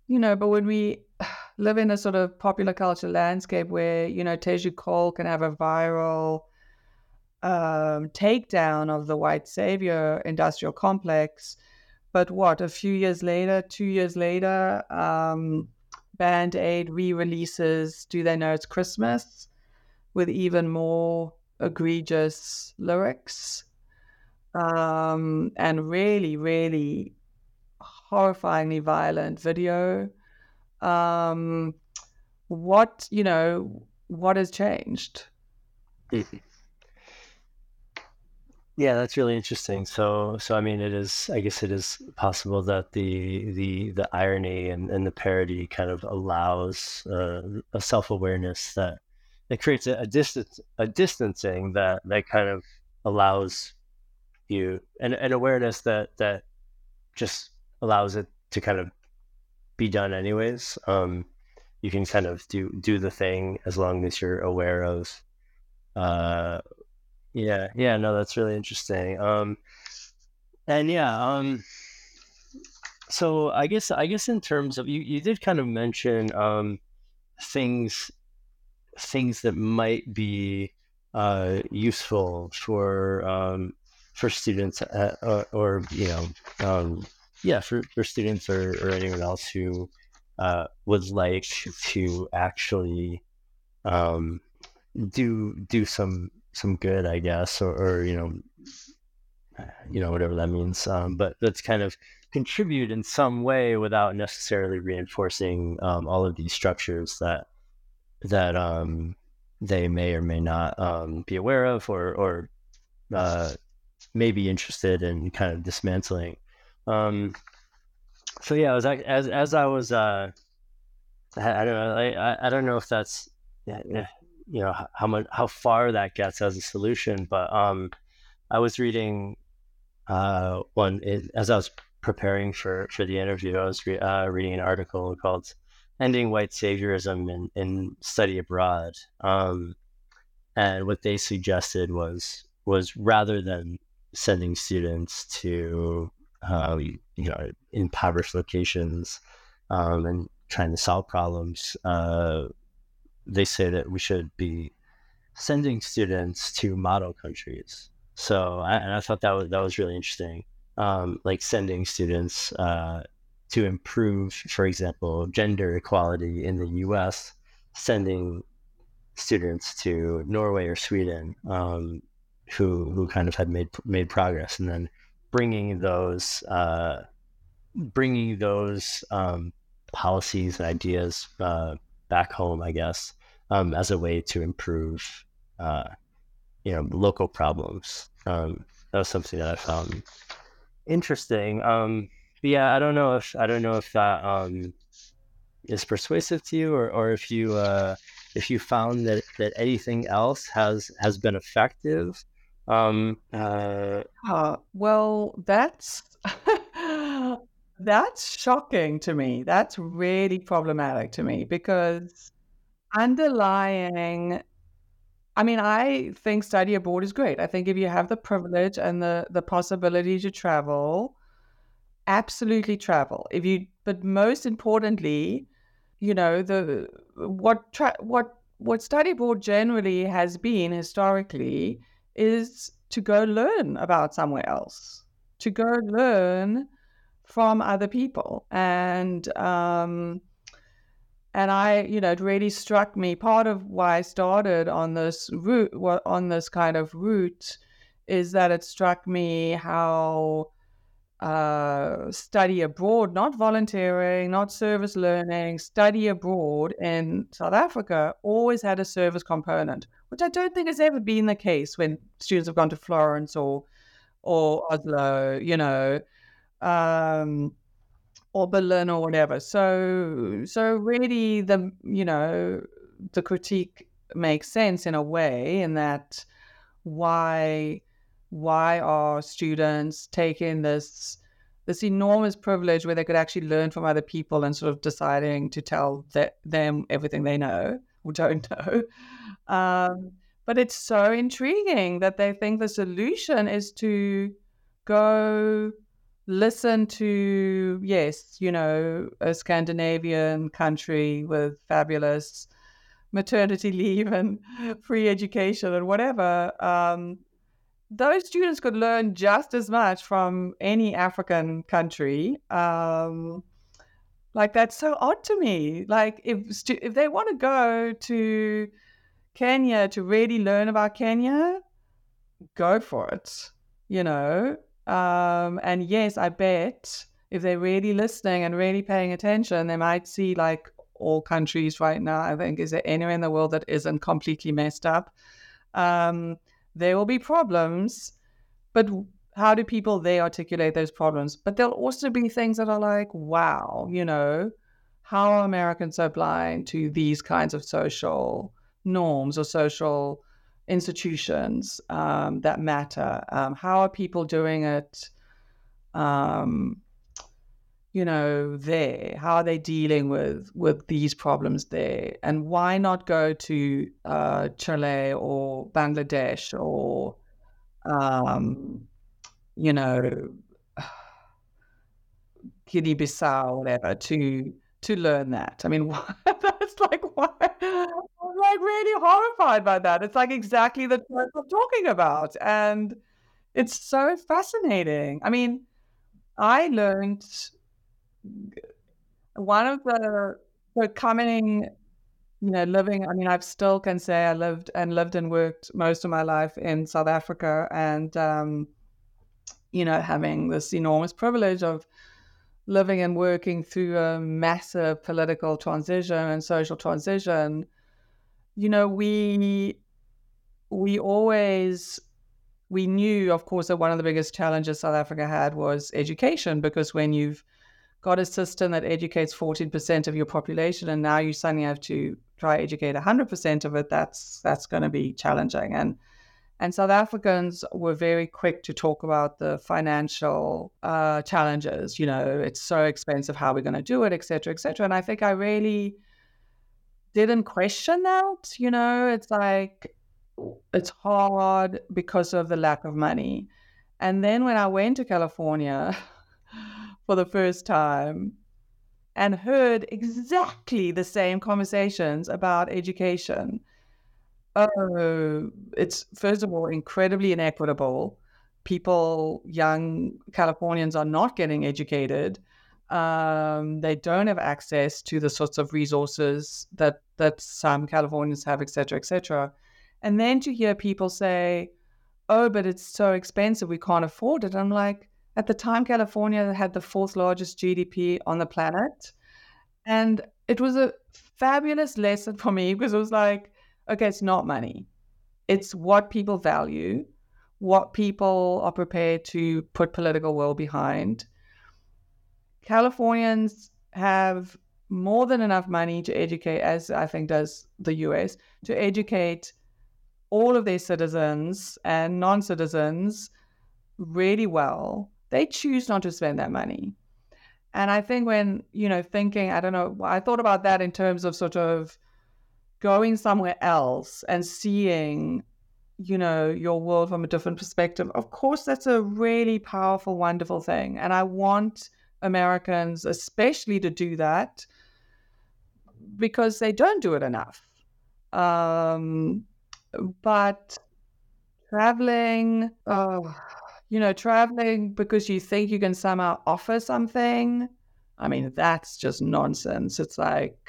C: you know but when we live in a sort of popular culture landscape where you know teju cole can have a viral um, takedown of the white savior industrial complex but what, a few years later, two years later, um, Band Aid re releases Do They Know It's Christmas? with even more egregious lyrics um, and really, really horrifyingly violent video. Um, what you know, what has changed?
B: Mm-hmm. Yeah, that's really interesting. So, so I mean, it is. I guess it is possible that the the the irony and, and the parody kind of allows uh, a self awareness that that creates a, a distance a distancing that that kind of allows you an, an awareness that that just allows it to kind of be done anyways. Um, you can kind of do do the thing as long as you're aware of uh yeah, yeah, no, that's really interesting. Um, and yeah, um, so I guess I guess in terms of you, you did kind of mention um, things things that might be uh, useful for um, for students at, uh, or, or you know um, yeah for, for students or, or anyone else who uh, would like to actually um, do do some some good, I guess, or, or you know, you know whatever that means. Um, but that's kind of contribute in some way without necessarily reinforcing um, all of these structures that that um, they may or may not um, be aware of or or uh, may be interested in kind of dismantling. Um, so yeah, was as as I was uh, I, I don't know I, I don't know if that's you know how much how far that gets as a solution. But um, I was reading uh, one it, as I was preparing for for the interview. I was re- uh, reading an article called "Ending White Saviorism in, in Study Abroad," um, and what they suggested was was rather than sending students to uh, you know impoverished locations um, and trying to solve problems, uh, they say that we should be sending students to model countries. So, I, and I thought that was that was really interesting. Um, like sending students uh, to improve, for example, gender equality in the U.S. Sending students to Norway or Sweden, um, who who kind of had made made progress, and then bringing those uh, bringing those um, policies and ideas uh, back home, I guess, um, as a way to improve, uh, you know, local problems. Um, that was something that I found interesting. Um, but yeah, I don't know if I don't know if that um, is persuasive to you, or, or if you uh, if you found that, that anything else has has been effective. Um,
C: uh, uh, well, that's That's shocking to me. That's really problematic to me because underlying I mean, I think study abroad is great. I think if you have the privilege and the the possibility to travel, absolutely travel. If you but most importantly, you know, the what tra- what what study abroad generally has been historically is to go learn about somewhere else, to go learn from other people and um, and I, you know, it really struck me. Part of why I started on this route, on this kind of route, is that it struck me how uh, study abroad, not volunteering, not service learning, study abroad in South Africa always had a service component, which I don't think has ever been the case when students have gone to Florence or or Oslo. You know, um, or Berlin or whatever. So so really the you know the critique makes sense in a way in that why why are students taking this this enormous privilege where they could actually learn from other people and sort of deciding to tell th- them everything they know don't know. Um, but it's so intriguing that they think the solution is to go listen to yes you know a scandinavian country with fabulous maternity leave and free education and whatever um, those students could learn just as much from any african country um, like that's so odd to me like if if they want to go to Kenya to really learn about Kenya, go for it. You know, um, and yes, I bet if they're really listening and really paying attention, they might see like all countries right now. I think is there anywhere in the world that isn't completely messed up? Um, there will be problems, but how do people there articulate those problems? But there'll also be things that are like, wow, you know, how are Americans so blind to these kinds of social norms or social institutions um, that matter? Um, how are people doing it? Um, you know, there? How are they dealing with with these problems there? And why not go to uh, Chile or Bangladesh or, um, you know, Guinea-Bissau, whatever, to to learn that. I mean, that's like why I'm like really horrified by that. It's like exactly the type I'm talking about, and it's so fascinating. I mean, I learned one of the the coming you know living i mean i still can say i lived and lived and worked most of my life in south africa and um, you know having this enormous privilege of living and working through a massive political transition and social transition you know we we always we knew of course that one of the biggest challenges south africa had was education because when you've got a system that educates 14% of your population and now you suddenly have to try educate 100% of it that's that's going to be challenging. And and South Africans were very quick to talk about the financial uh, challenges. You know, it's so expensive. How are we going to do it, et cetera, et cetera. And I think I really didn't question that. You know, it's like it's hard because of the lack of money. And then when I went to California, for the first time and heard exactly the same conversations about education. Oh, it's first of all incredibly inequitable. People, young Californians, are not getting educated. Um, they don't have access to the sorts of resources that that some Californians have, et cetera, et cetera. And then to hear people say, "Oh, but it's so expensive, we can't afford it," I'm like, at the time, California had the fourth largest GDP on the planet. And it was a fabulous lesson for me because it was like, okay, it's not money, it's what people value, what people are prepared to put political will behind. Californians have more than enough money to educate, as I think does the US, to educate all of their citizens and non citizens really well they choose not to spend that money. And I think when, you know, thinking, I don't know, I thought about that in terms of sort of going somewhere else and seeing, you know, your world from a different perspective. Of course, that's a really powerful, wonderful thing. And I want Americans, especially, to do that because they don't do it enough. Um, but traveling, oh, you know, traveling because you think you can somehow offer something. I mean, that's just nonsense. It's like,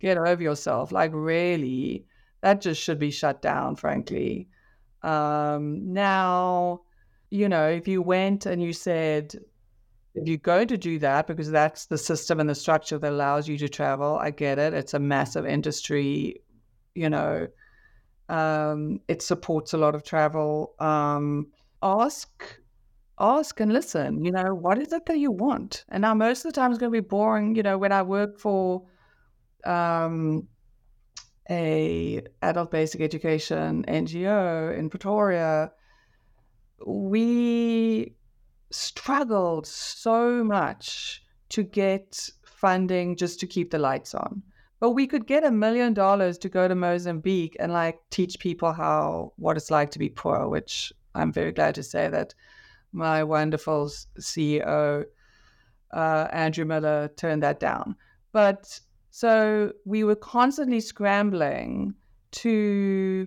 C: get over yourself. Like, really, that just should be shut down, frankly. Um, now, you know, if you went and you said, if you're going to do that, because that's the system and the structure that allows you to travel, I get it. It's a massive industry, you know, um, it supports a lot of travel. Um, ask ask and listen you know what is it that you want and now most of the time it's going to be boring you know when i work for um, a adult basic education ngo in pretoria we struggled so much to get funding just to keep the lights on but we could get a million dollars to go to mozambique and like teach people how what it's like to be poor which I'm very glad to say that my wonderful CEO, uh, Andrew Miller, turned that down. But so we were constantly scrambling to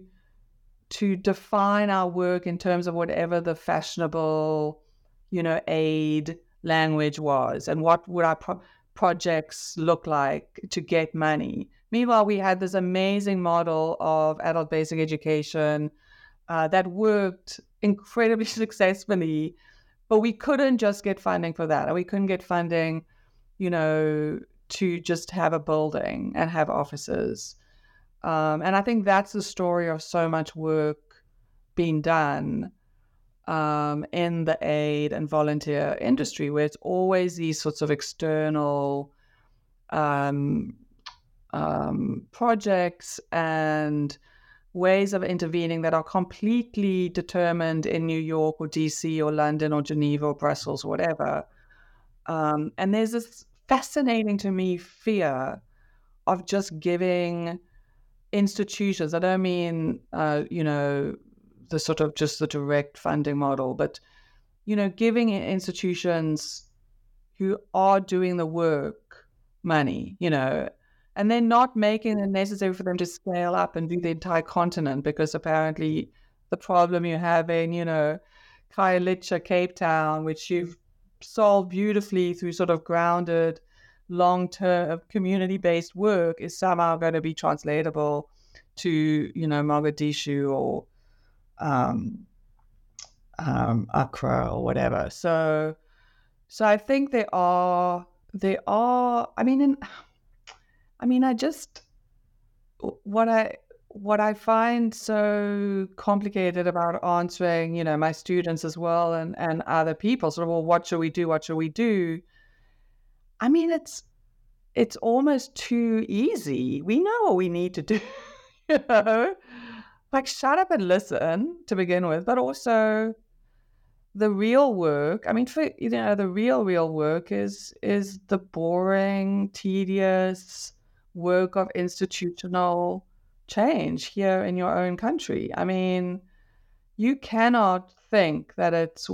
C: to define our work in terms of whatever the fashionable, you know, aid language was, and what would our pro- projects look like to get money. Meanwhile, we had this amazing model of adult basic education uh, that worked incredibly successfully, but we couldn't just get funding for that. and We couldn't get funding, you know, to just have a building and have offices. Um, and I think that's the story of so much work being done um, in the aid and volunteer industry, where it's always these sorts of external um, um, projects and ways of intervening that are completely determined in New York or DC or London or Geneva or Brussels or whatever. Um, and there's this fascinating to me fear of just giving institutions, I don't mean, uh, you know, the sort of just the direct funding model, but, you know, giving institutions who are doing the work money, you know, and then not making it necessary for them to scale up and do the entire continent because apparently the problem you have in, you know, Khayelitsha, Cape Town, which you've solved beautifully through sort of grounded, long term community based work is somehow going to be translatable to, you know, Mogadishu or um, um, Accra or whatever. So, so I think there are, there are, I mean, in, I mean, I just what I what I find so complicated about answering, you know, my students as well and and other people, sort of, well, what should we do? What should we do? I mean, it's it's almost too easy. We know what we need to do, you know, like shut up and listen to begin with, but also the real work. I mean, for you know, the real real work is is the boring, tedious work of institutional change here in your own country. I mean, you cannot think that it's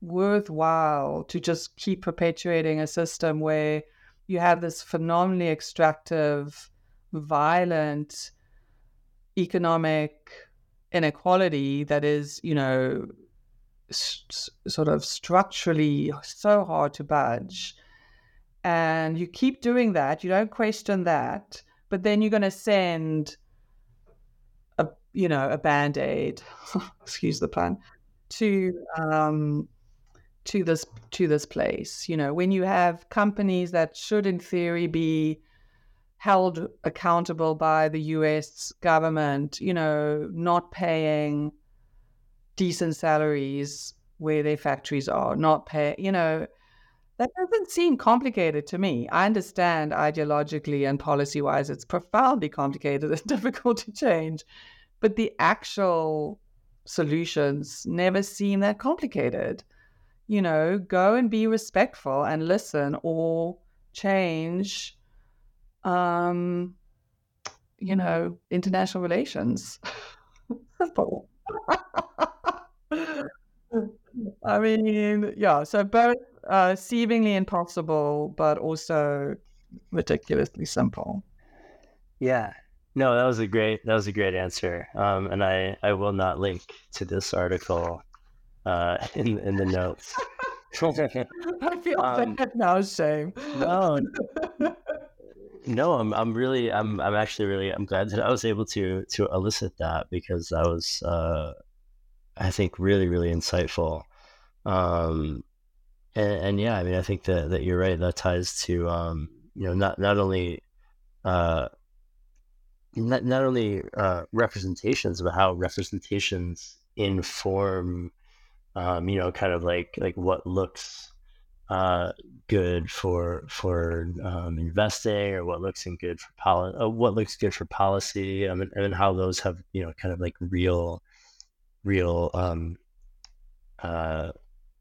C: worthwhile to just keep perpetuating a system where you have this phenomenally extractive, violent economic inequality that is, you know, s- sort of structurally so hard to budge and you keep doing that, you don't question that, but then you're going to send you know a band aid, excuse the pun, to um, to this to this place. You know, when you have companies that should, in theory, be held accountable by the U.S. government, you know, not paying decent salaries where their factories are, not pay, you know that doesn't seem complicated to me. I understand ideologically and policy wise, it's profoundly complicated and difficult to change. But the actual solutions never seem that complicated. You know, go and be respectful and listen or change, um, you know, international relations. I mean, yeah, so both uh, seemingly impossible, but also ridiculously simple.
B: Yeah. No, that was a great that was a great answer. Um, and I, I will not link to this article uh, in in the notes.
C: I feel um, bad now, shame.
B: No, no, I'm I'm really I'm I'm actually really I'm glad that I was able to to elicit that because that was uh, I think really really insightful. Um, and, and, yeah, I mean, I think that, that you're right. That ties to um, you know not not only uh, not not only uh, representations, but how representations inform um, you know kind of like like what looks uh, good for for um, investing or what looks good for policy, uh, what looks good for policy, um, and, and how those have you know kind of like real real um, uh,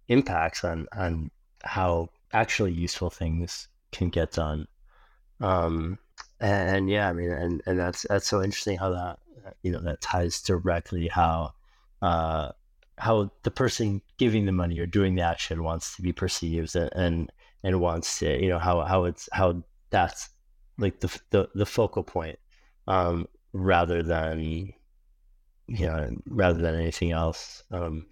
B: impacts on on how actually useful things can get done. Um, and, yeah, I mean, and, and that's that's so interesting how that you know that ties directly how uh, how the person giving the money or doing the action wants to be perceived and and, and wants to you know how how it's how that's like the the, the focal point um, rather than you know rather than anything else. Um,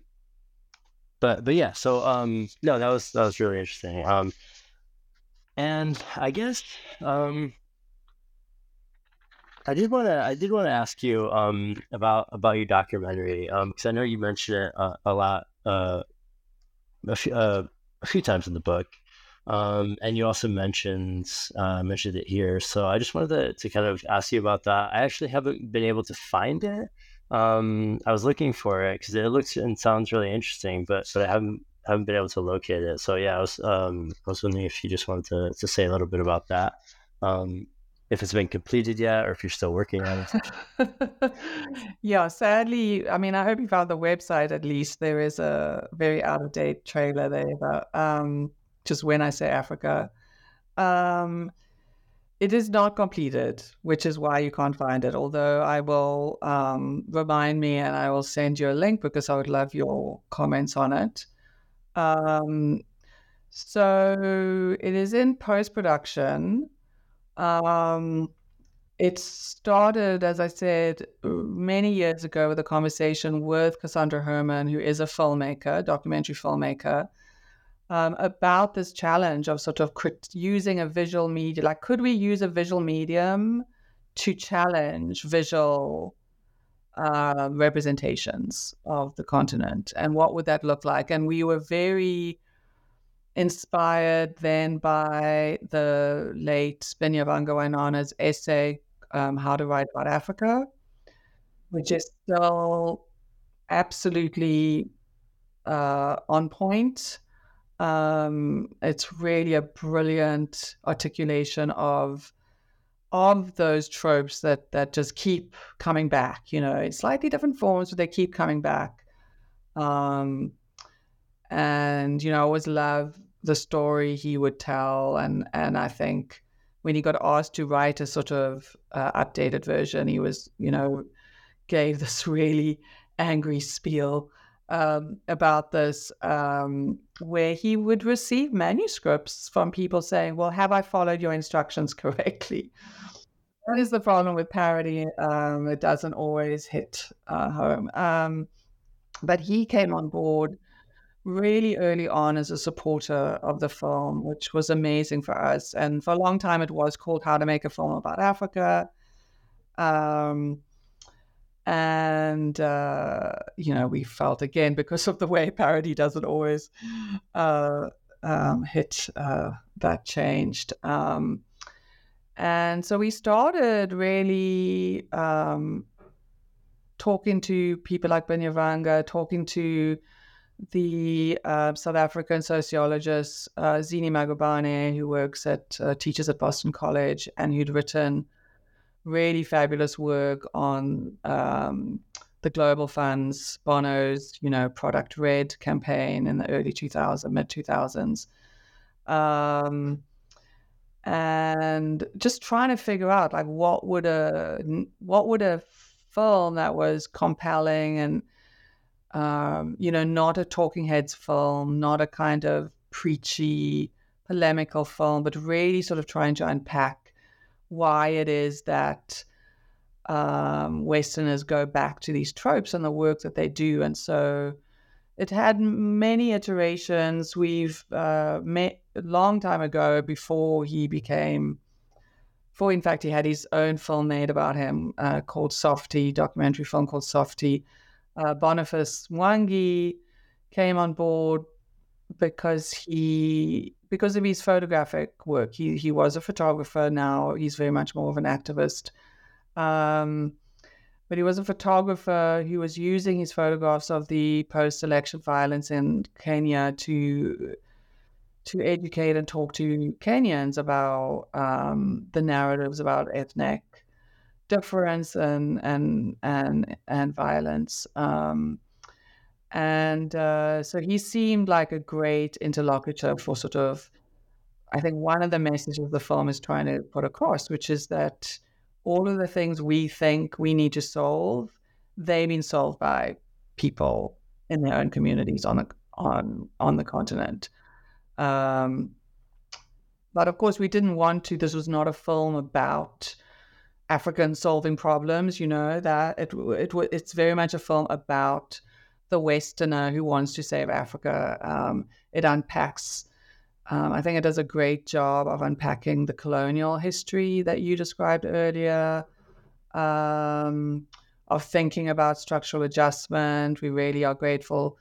B: but but yeah, so um, no, that was that was really interesting. Um, and I guess um, I did want to I did want to ask you um, about about your documentary because um, I know you mentioned it uh, a lot uh, a, few, uh, a few times in the book. Um, and you also mentioned uh, mentioned it here, so I just wanted to, to kind of ask you about that. I actually haven't been able to find it. Um, I was looking for it because it looks and sounds really interesting, but but I haven't haven't been able to locate it. So yeah, I was um, I was wondering if you just wanted to, to say a little bit about that. Um, if it's been completed yet or if you're still working on
C: it. yeah, sadly, I mean, I hope you found the website at least. There is a very out of date trailer there about um, just when I say Africa. Um, it is not completed, which is why you can't find it. Although I will um, remind me and I will send you a link because I would love your comments on it. Um, so it is in post production. Um, it started, as I said, many years ago with a conversation with Cassandra Herman, who is a filmmaker, documentary filmmaker, um, about this challenge of sort of using a visual media. Like, could we use a visual medium to challenge visual uh, representations of the continent? And what would that look like? And we were very inspired then by the late Binyavanga Wainaina's essay, um, How to Write About Africa, which is still absolutely uh, on point. Um, it's really a brilliant articulation of of those tropes that that just keep coming back. You know, in slightly different forms, but they keep coming back. Um, and you know, I always love the story he would tell, and and I think when he got asked to write a sort of uh, updated version, he was you know gave this really angry spiel um, about this, um, where he would receive manuscripts from people saying, "Well, have I followed your instructions correctly?" That is the problem with parody; um, it doesn't always hit uh, home. Um, but he came on board really early on as a supporter of the film, which was amazing for us. And for a long time, it was called How to Make a Film About Africa. Um, and, uh, you know, we felt again, because of the way parody doesn't always uh, um, hit, uh, that changed. Um, and so we started really um, talking to people like Binyavanga, talking to the uh, South African sociologist uh, Zine Magubane, who works at uh, teaches at Boston College, and who'd written really fabulous work on um, the Global Fund's Bono's, you know, Product Red campaign in the early 2000s, mid 2000s. Um, and just trying to figure out like what would a what would a film that was compelling and um, you know, not a talking heads film, not a kind of preachy, polemical film, but really sort of trying to unpack why it is that um, Westerners go back to these tropes and the work that they do. And so it had many iterations. We've uh, met a long time ago before he became, before in fact he had his own film made about him uh, called Softie, documentary film called Softie uh, Boniface Mwangi came on board because he because of his photographic work. He he was a photographer. Now he's very much more of an activist. Um, but he was a photographer who was using his photographs of the post-election violence in Kenya to to educate and talk to Kenyans about um, the narratives about ethnic difference and and and and violence. Um, and uh, so he seemed like a great interlocutor for sort of, I think one of the messages the film is trying to put across, which is that all of the things we think we need to solve, they've been solved by people in their own communities on the on on the continent. Um, but of course, we didn't want to. This was not a film about Africans solving problems. You know that it it it's very much a film about the Westerner who wants to save Africa. Um, it unpacks Um, I think it does a great job of unpacking the colonial history that you described earlier, um, of thinking about structural adjustment. We really are grateful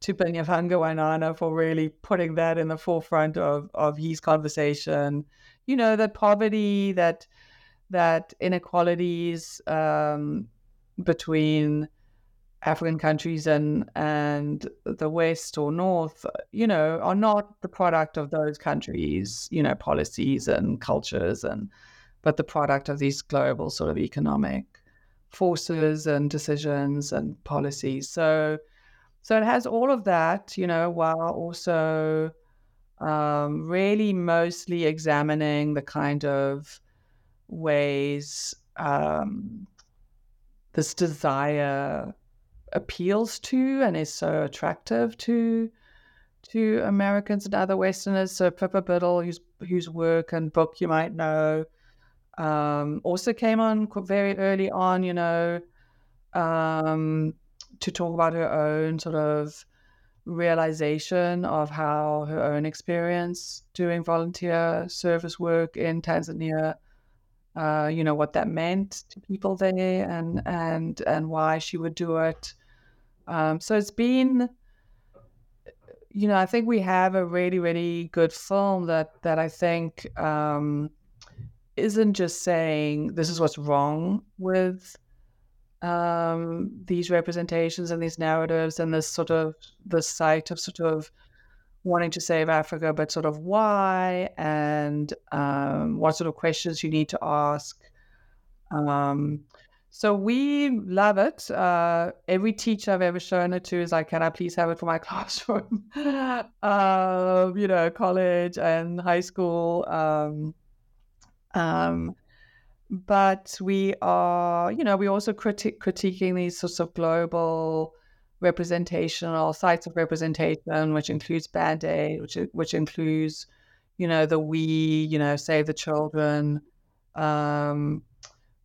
C: to Binyavanga Wainaina for really putting that in the forefront of, of his conversation. You know, that poverty, that that inequalities um, between African countries and and the West or North, you know, are not the product of those countries, you know, policies and cultures, and but the product of these global sort of economic forces and decisions and policies. So, so it has all of that, you know, while also um, really mostly examining the kind of ways um, this desire appeals to and is so attractive to to Americans and other Westerners. So Pippa Biddle, whose whose work and book you might know, um, also came on very early on. You know, um, to talk about her own sort of realization of how her own experience doing volunteer service work in Tanzania uh, you know what that meant to people there and and and why she would do it. Um, so it's been, you know, I think we have a really really good film that that I think um, isn't just saying this is what's wrong with um, these representations and these narratives and this sort of the sight of sort of wanting to save Africa, but sort of why and um, what sort of questions you need to ask. Um, so we love it. Uh, every teacher I've ever shown it to is like, "Can I please have it for my classroom?" uh, you know, college and high school. Um, um, but we are, you know, we also criti- critiquing these sorts of global representational sites of representation, which includes Band Aid, which which includes, you know, the we, you know, Save the Children. Um,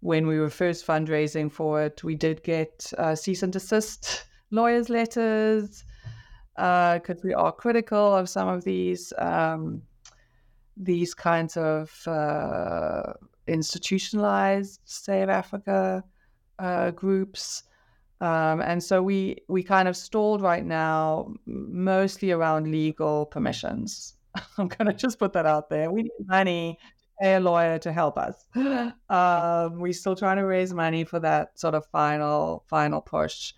C: when we were first fundraising for it, we did get uh, cease and desist lawyers' letters because uh, we are critical of some of these um, these kinds of uh, institutionalized Save Africa uh, groups. Um, and so we we kind of stalled right now, mostly around legal permissions. I'm going to just put that out there. We need money to pay a lawyer to help us. Um, we're still trying to raise money for that sort of final final push.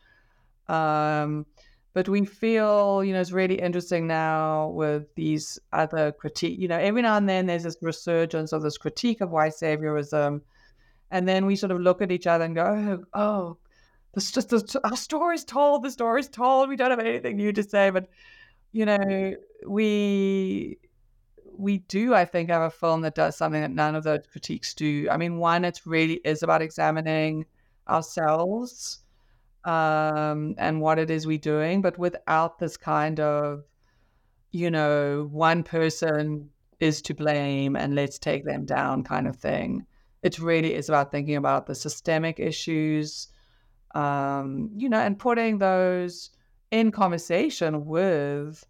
C: Um, but we feel, you know, it's really interesting now with these other critique. You know, every now and then there's this resurgence of this critique of white saviorism, and then we sort of look at each other and go, oh, oh this just the, our story's told. The story's told. We don't have anything new to say, but you know, we we do, I think, have a film that does something that none of those critiques do. I mean, one, it really is about examining ourselves um, and what it is we're doing, but without this kind of, you know, one person is to blame and let's take them down kind of thing. It really is about thinking about the systemic issues um, you know, and putting those in conversation with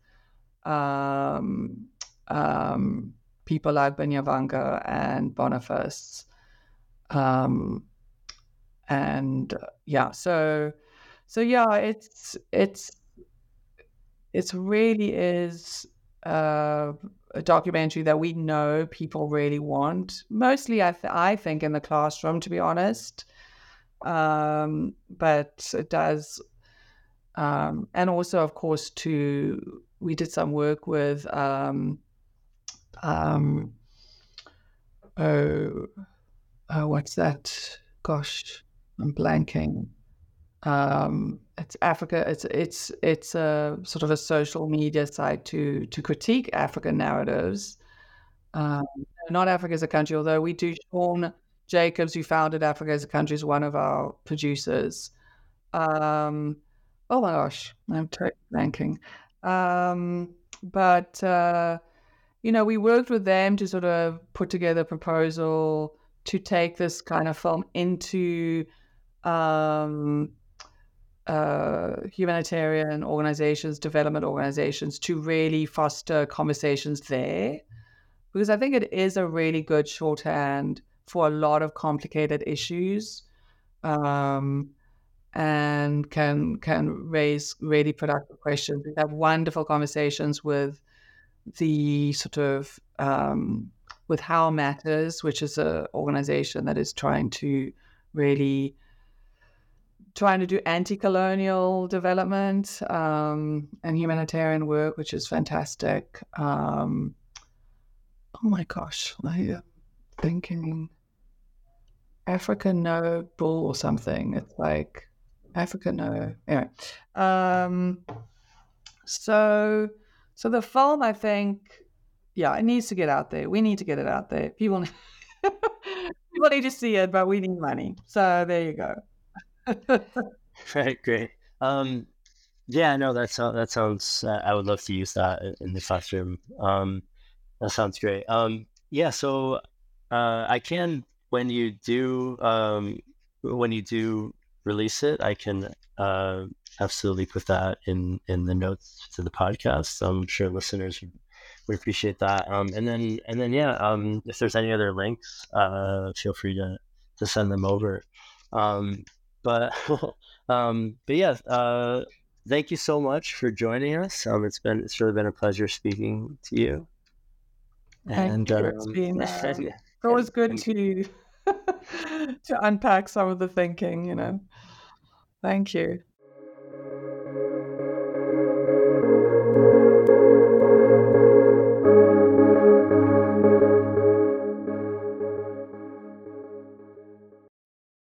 C: um, um, people like Binyavanga and Boniface. Um, and uh, yeah, so so yeah, it's it's it's really is uh, a documentary that we know people really want. Mostly, I th- I think in the classroom, to be honest um, but it does. Um, and also, of course, to we did some work with um, um, oh, oh, what's that? Gosh, I'm blanking. Um, it's Africa. It's it's it's a sort of a social media site to to critique African narratives. Um, not Africa as a country, although we do Sean Jacobs, who founded Africa as a Country, is one of our producers. Um, oh my gosh, I'm totally blanking. Um, but, uh, you know, we worked with them to sort of put together a proposal to take this kind of film into um, uh, humanitarian organizations, development organizations to really foster conversations there. Because I think it is a really good shorthand for a lot of complicated issues um, and can can raise really productive questions. We have wonderful conversations with the sort of um, with How Matters, which is an organization that is trying to really trying to do anti-colonial development um, and humanitarian work, which is fantastic. Um, oh my gosh, am thinking Africa No Bull or something. It's like Africa No. Anyway, um, so so the film, I think, yeah, it needs to get out there. We need to get it out there. People. people need to see it, but we need money. So there you go.
B: right, great. Um, yeah, no, that sounds that sounds. Uh, I would love to use that in the classroom. Um, that sounds great. Um, yeah, so uh, I can when you do um, when you do release it, I can uh, absolutely put that in in the notes to the podcast. I'm sure listeners would appreciate that. Um, and then and then yeah, um, if there's any other links, uh, feel free to to send them over. Um, but um, but yeah, uh, thank you so much for joining us. Um, it's been it's really been a pleasure speaking to you.
C: And you. um, it's always good to to unpack some of the thinking. You know, thank you.